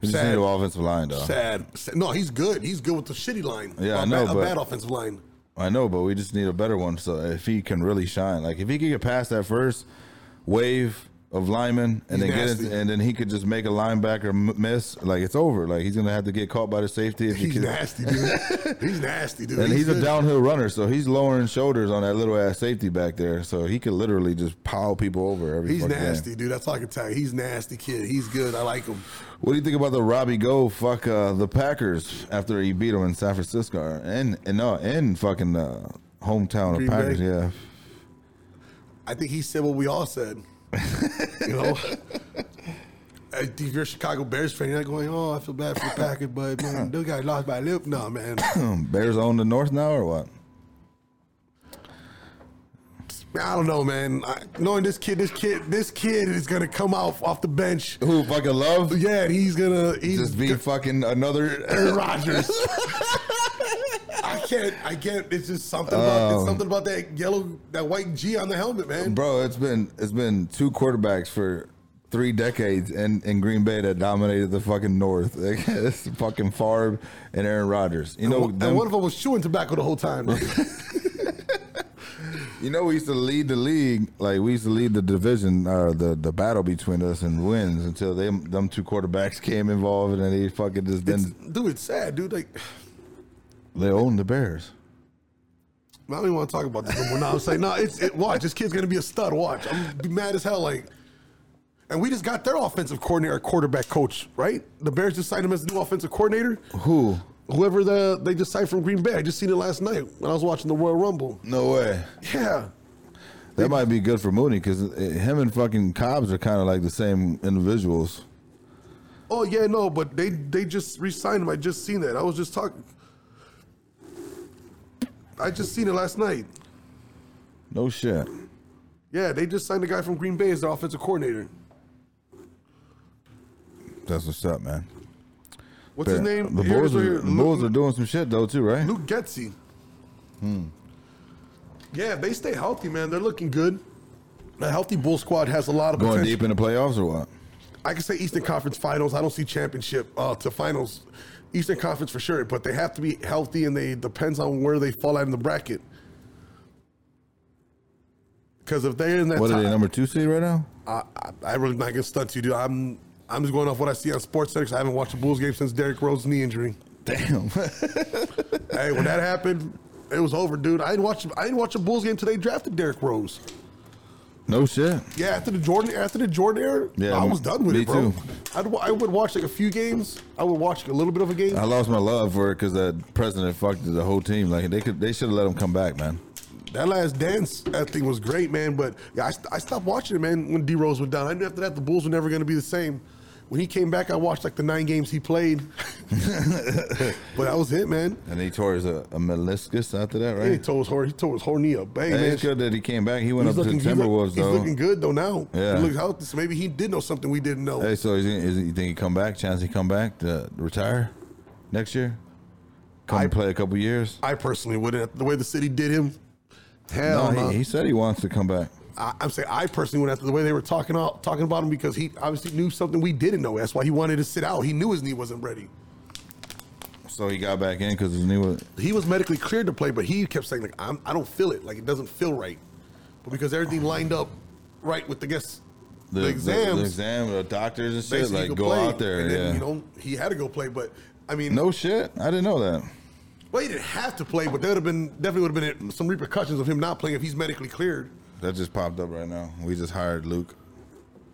Speaker 1: We just
Speaker 2: Sad.
Speaker 1: need an offensive line, though.
Speaker 2: sad, sad. No, he's good. He's good with the shitty line.
Speaker 1: Yeah,
Speaker 2: A
Speaker 1: I know,
Speaker 2: bad,
Speaker 1: but-
Speaker 2: a bad offensive line.
Speaker 1: I know, but we just need a better one. So if he can really shine, like if he could get past that first wave of linemen and
Speaker 2: He's
Speaker 1: then get and then he could just make a linebacker miss, like it's over. Like he's gonna have to get caught by the safety if
Speaker 2: He's nasty, dude. he's nasty, dude.
Speaker 1: And he's, a downhill runner, so he's lowering shoulders on that little ass safety back there. So he could literally just pile people over every.
Speaker 2: He's nasty,
Speaker 1: Game.
Speaker 2: dude. That's all I can tell you. He's nasty kid. He's good. I like him.
Speaker 1: What do you think about the Robbie Go fuck uh, the Packers after he beat them in San Francisco and and no in fucking uh, hometown
Speaker 2: Green
Speaker 1: of Packers?
Speaker 2: Bay?
Speaker 1: Yeah.
Speaker 2: I think he said what we all said. You know, if you're a Chicago Bears fan, you're not going, "Oh, I feel bad for the Packers," but man, those guys lost by a lip. No, man.
Speaker 1: Bears own the North now or what?
Speaker 2: I don't know, man. I, knowing this kid, this kid, this kid is gonna come off off the bench.
Speaker 1: Who fucking love?
Speaker 2: Yeah, he's gonna he's
Speaker 1: Just be fucking another.
Speaker 2: Aaron Rodgers. I can't. I can't. It's just something about it's something about that yellow, that white G on the helmet, man.
Speaker 1: Bro, it's been it's been two quarterbacks for three decades in, in Green Bay that dominated the fucking North. it's fucking Favre and Aaron Rodgers. You know,
Speaker 2: and
Speaker 1: them-
Speaker 2: one of them was chewing tobacco the whole time.
Speaker 1: you know, we used to lead the league. Like we used to lead the division, uh, the the battle between us and wins until them them two quarterbacks came involved and they fucking just
Speaker 2: It's,
Speaker 1: then
Speaker 2: dude, it's sad, dude. Like,
Speaker 1: they own the Bears.
Speaker 2: I don't even want to talk about this no more. Now I'm saying, no, it's it, watch. This kid's gonna be a stud. Watch. I'm gonna be mad as hell. Like, and we just got their offensive coordinator, quarterback coach, right? The Bears just signed him as the new offensive coordinator.
Speaker 1: Who?
Speaker 2: Whoever the they just signed from Green Bay. I just seen it last night when I was watching the Royal Rumble.
Speaker 1: No way.
Speaker 2: Yeah,
Speaker 1: That might be good for Mooney because uh, him and fucking Cobbs are kind of like the same individuals.
Speaker 2: Oh yeah, no, but they they just re-signed him. I just seen that. I was just talking. I just seen it last night.
Speaker 1: No shit.
Speaker 2: Yeah, they just signed a guy from Green Bay as the offensive coordinator.
Speaker 1: That's what's up, man.
Speaker 2: What's his name?
Speaker 1: The Bulls, are, the Bulls
Speaker 2: Luke,
Speaker 1: are doing some shit though too, right?
Speaker 2: Luke Getsy. Hmm. Yeah, they stay healthy, man. They're looking good. A healthy Bull squad has a lot of
Speaker 1: Going
Speaker 2: potential.
Speaker 1: deep in the playoffs or what?
Speaker 2: I can say Eastern Conference Finals. I don't see championship uh, to finals. Eastern Conference for sure, but they have to be healthy, and they depends on where they fall out in the bracket. Because if they're in that,
Speaker 1: What are they number two seed right now?
Speaker 2: I, I, I really not gonna stunt you, dude. I'm I'm just going off what I see on Sports Center. I haven't watched a Bulls game since Derrick Rose's knee injury.
Speaker 1: Damn.
Speaker 2: hey, when that happened, it was over, dude. I didn't watch I didn't watch a Bulls game today. Drafted Derrick Rose.
Speaker 1: No shit.
Speaker 2: Yeah, after the Jordan after the Jordan era,
Speaker 1: Yeah,
Speaker 2: I was done with
Speaker 1: me
Speaker 2: it, bro.
Speaker 1: too.
Speaker 2: I'd, I would watch like a few games. I would watch a little bit of a game.
Speaker 1: I lost my love for it because that president fucked the whole team. Like they could, they should have let him come back, man.
Speaker 2: That last dance, that thing was great, man. But yeah, I, I stopped watching it, man, when D Rose went down. I knew after that the Bulls were never going to be the same. When he came back, I watched like the nine games he played. but that was it, man.
Speaker 1: And he tore his uh, a meniscus after that, right?
Speaker 2: He
Speaker 1: right?
Speaker 2: tore his whole, he tore his whole knee up. Bang,
Speaker 1: Hey,
Speaker 2: man.
Speaker 1: it's good that he came back. He went
Speaker 2: He's
Speaker 1: up
Speaker 2: looking,
Speaker 1: to
Speaker 2: he's,
Speaker 1: Timberwolves
Speaker 2: look- he's looking good though now.
Speaker 1: Yeah.
Speaker 2: He looks healthy. So maybe he did know something we didn't know.
Speaker 1: Hey, so is he, is he, you think he come back? Chance he come back to retire next year? Come
Speaker 2: I-
Speaker 1: and play a couple years?
Speaker 2: I personally wouldn't. The way the city did him, hell
Speaker 1: no,
Speaker 2: no.
Speaker 1: he, he said he wants to come back.
Speaker 2: I, I'm saying I personally went after the way they were talking out, talking about him because he obviously knew something we didn't know. That's why he wanted to sit out. He knew his knee wasn't ready.
Speaker 1: So he got back in because his knee was.
Speaker 2: He was medically cleared to play, but he kept saying like I'm, I don't feel it, like it doesn't feel right. But because everything lined up right with the guess the,
Speaker 1: The,
Speaker 2: exams,
Speaker 1: the, exam, the doctors and shit, like go
Speaker 2: play.
Speaker 1: out there.
Speaker 2: And
Speaker 1: yeah.
Speaker 2: you know, he had to go play. But I mean,
Speaker 1: no shit. I didn't know that.
Speaker 2: well, he didn't have to play, but there would have been definitely would have been some repercussions of him not playing if he's medically cleared.
Speaker 1: That just popped up right now. We just hired Luke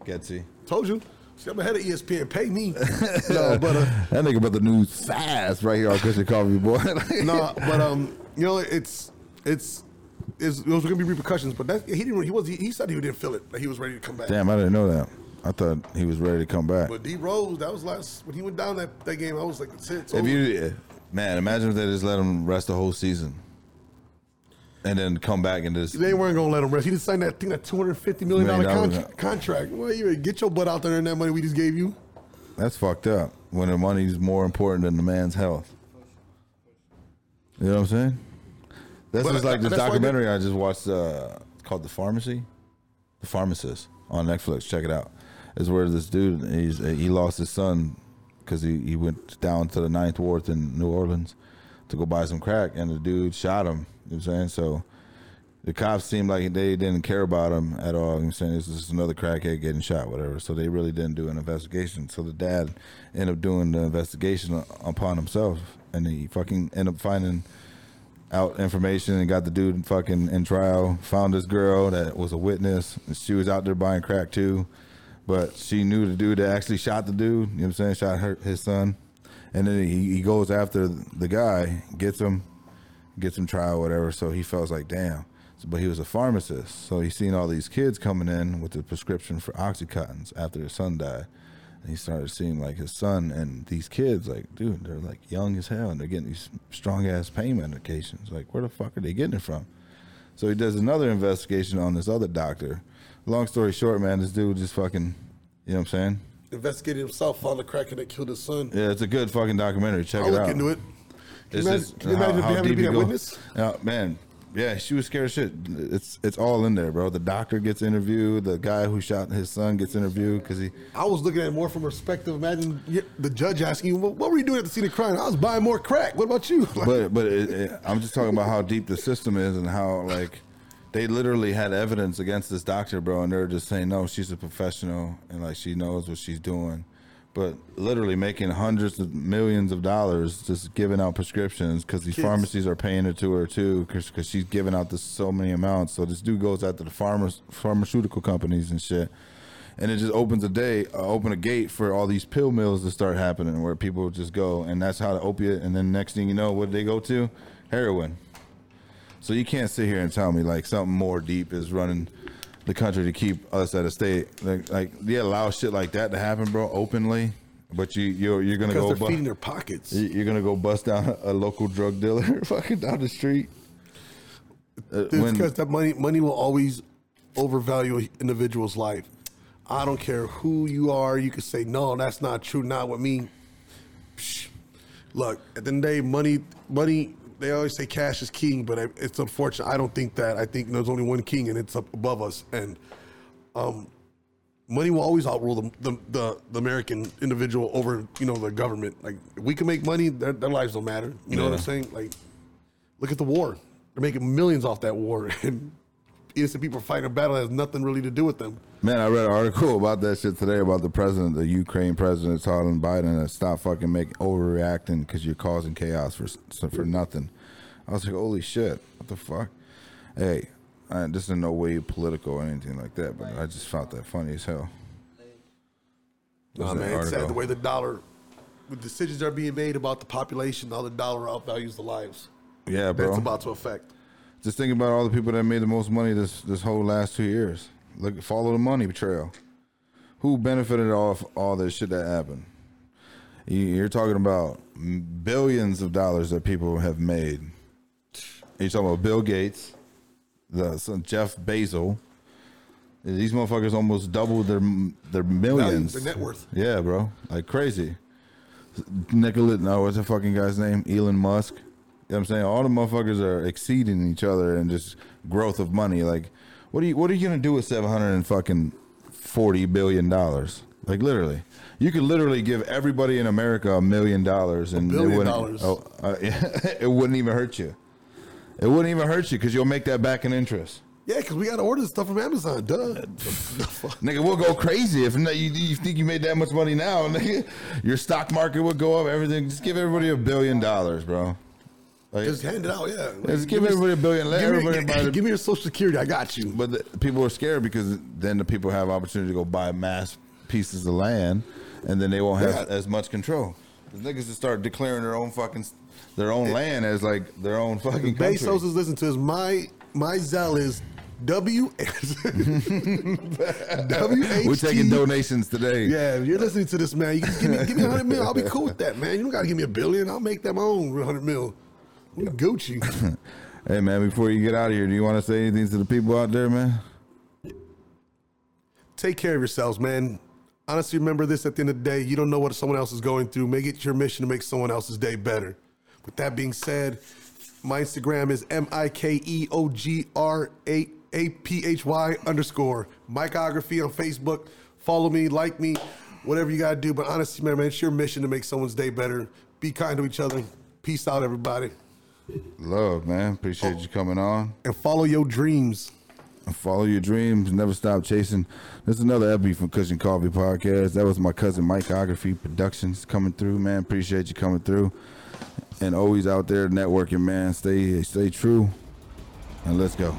Speaker 1: Getsy.
Speaker 2: Told you. See, I'm ahead of ESPN. Pay me. no, but uh,
Speaker 1: That nigga about the news fast right here on Christian Coffee Boy.
Speaker 2: no, but um, you know, it's it's. It's, those were gonna be repercussions, but that, he didn't. He was. He, he said he didn't feel it. That he was ready to come back.
Speaker 1: Damn, I didn't know that. I thought he was ready to come back.
Speaker 2: But D Rose, that was last when he went down that, that game. I was like, that's it.
Speaker 1: If
Speaker 2: over.
Speaker 1: you, man, imagine if they just let him rest the whole season, and then come back and just
Speaker 2: they weren't gonna let him rest. He just signed that thing, that two hundred fifty million dollar contract. Well, you get your butt out there and earn that money we just gave you.
Speaker 1: that's fucked up. When the money's more important than the man's health. You know what I'm saying? This
Speaker 2: But
Speaker 1: is like
Speaker 2: that-
Speaker 1: this
Speaker 2: that's why they-
Speaker 1: documentary I just watched. Uh, called The Pharmacy, The Pharmacist on Netflix. Check it out. It's where this dude he's he lost his son because he, he went down to the Ninth Ward in New Orleans to go buy some crack, and the dude shot him. You know what I'm saying? So the cops seemed like they didn't care about him at all. You know I'm saying this is just another crackhead getting shot, whatever. So they really didn't do an investigation. So the dad ended up doing the investigation upon himself, and he fucking ended up finding out information and got the dude fucking in trial. Found this girl that was a witness. She was out there buying crack too, but she knew the dude that actually shot the dude. You know what I'm saying? Shot her his son, and then he, he goes after the guy, gets him, gets him trial, whatever. So he feels like damn. But he was a pharmacist, so he's seen all these kids coming in with the prescription for oxycontins after his son died. And he started seeing like his son and these kids, like, dude, they're like young as hell and they're getting these strong ass pain medications. Like, where the fuck are they getting it from? So he does another investigation on this other doctor. Long story short, man, this dude just fucking, you know what I'm saying?
Speaker 2: Investigated himself, found the crackhead that killed his son.
Speaker 1: Yeah, it's a good fucking documentary. Check
Speaker 2: I'll
Speaker 1: it
Speaker 2: look
Speaker 1: out.
Speaker 2: into it. Can you imagine, can you
Speaker 1: how-
Speaker 2: imagine
Speaker 1: how
Speaker 2: to
Speaker 1: deep
Speaker 2: be
Speaker 1: you
Speaker 2: that witness?
Speaker 1: Yeah, man. Yeah, she was scared as shit. It's it's all in there, bro. The doctor gets interviewed. The guy who shot his son gets interviewed because he.
Speaker 2: I was looking at it more from perspective. Imagine the judge asking you, "What what were you doing at the scene of crime?" I was buying more crack. What about you? Like,
Speaker 1: But but it, it, I'm just talking about how deep the system is and how like they literally had evidence against this doctor, bro, and they're just saying no, she's a professional and like she knows what she's doing. But literally making hundreds of millions of dollars just giving out prescriptions because these
Speaker 2: Kids.
Speaker 1: pharmacies are paying it to her too because she's giving out this so many amounts. So this dude goes after the pharma, pharmaceutical companies and shit. And it just opens a day, uh, open a gate for all these pill mills to start happening, where people just go, and that's how the opiate. And then next thing you know, what do they go to? Heroin. So you can't sit here and tell me like something more deep is running the country to keep us at a state like, like they allow shit like that to happen, bro, openly. But you you're you're gonna
Speaker 2: Because
Speaker 1: go
Speaker 2: they're
Speaker 1: bu-
Speaker 2: feeding their pockets.
Speaker 1: you- you're gonna go bust down a local drug dealer fucking down the street. Uh,
Speaker 2: It's
Speaker 1: when-
Speaker 2: because that money money will always overvalue an individual's life. I don't care who you are. You can say no, that's not true. Not with me. Psh. Look, at the end of the day, money money. They always say cash is king, but I- it's unfortunate. I don't think that. I think there's only one king, and it's up above us. And um, money will always outrule the, the the the American individual over you know the government. Like if we can make money, their, their lives don't matter. You know what I'm saying? Like look at the war. They're making millions off that war, and innocent people fighting a battle that has nothing really to do with them.
Speaker 1: Man, I read an article about that shit today about the president, the Ukraine president, telling Biden to stop fucking making overreacting because you're causing chaos for for nothing. I was like, holy shit, what the fuck? Hey, I, this is no way political or anything like that, but I just found that funny as hell.
Speaker 2: Nah, man, it's sad the way the dollar, the decisions are being made about the population, how the dollar outvalues the lives.
Speaker 1: Yeah, bro.
Speaker 2: That's about to affect.
Speaker 1: Just think about all the people that made the most money this this whole last two years. Look, follow the money trail. Who benefited off all this shit that happened? You- You're talking about billions of dollars that people have made. You're talking about Bill Gates, the son Jeff Bezos. These motherfuckers almost doubled their their millions.
Speaker 2: their net worth.
Speaker 1: Yeah, bro, like crazy. Nicola, no, what's the fucking guy's name? Elon Musk. Know what I'm saying? All the motherfuckers are exceeding each other and just growth of money. Like, what are you what are you gonna do with seven hundred and fucking forty billion dollars? Like literally. You could literally give everybody in America a million dollars and it wouldn't,
Speaker 2: dollars.
Speaker 1: Oh, uh, it wouldn't even hurt you. It wouldn't even hurt you because you'll make that back in interest.
Speaker 2: Yeah, because we got to order stuff from Amazon. Duh.
Speaker 1: Nigga, we'll go crazy if not, you, you think you made that much money now. Nigga, your stock market would go up. Everything. Just give everybody a billion dollars, bro. Like,
Speaker 2: Just hand it out. Yeah.
Speaker 1: Just give everybody a billion. Let
Speaker 2: Give me,
Speaker 1: everybody buy the-
Speaker 2: give me your social security. I got you.
Speaker 1: But the, people are scared because then the people have opportunity to go buy mass pieces of land, and then they won't have
Speaker 2: Yeah.
Speaker 1: as much control. The niggas just start declaring their own fucking their own land as like their own fucking country.
Speaker 2: Bezos is listening to this. My my Zell is W W H
Speaker 1: We're taking donations today.
Speaker 2: Yeah, if you're listening to this, man, you can give me give me a hundred mil. I'll be cool with that, man. You don't gotta give me a billion. I'll make that my own hundred mil. I'm Gucci.
Speaker 1: Hey man, before you get out of here, do you want to say anything to the people out there, man?
Speaker 2: Take care of yourselves, man. Honestly, remember this at the end of the day. You don't know what someone else is going through. Make it your mission to make someone else's day better. With that being said, my Instagram is M I K E O G R A A P H Y underscore Mikeography on Facebook. Follow me, like me, whatever you gotta do. But honestly, man, man, it's your mission to make someone's day better. Be kind to each other. Peace out, everybody.
Speaker 1: Love, man. Appreciate you coming on.
Speaker 2: And follow your dreams.
Speaker 1: And follow your dreams. Never stop chasing. This is another epi from Cushion Coffee Podcast. That was my cousin Mikeography Productions coming through, man. Appreciate you coming through. And always out there networking, man. Stay stay true. And let's go.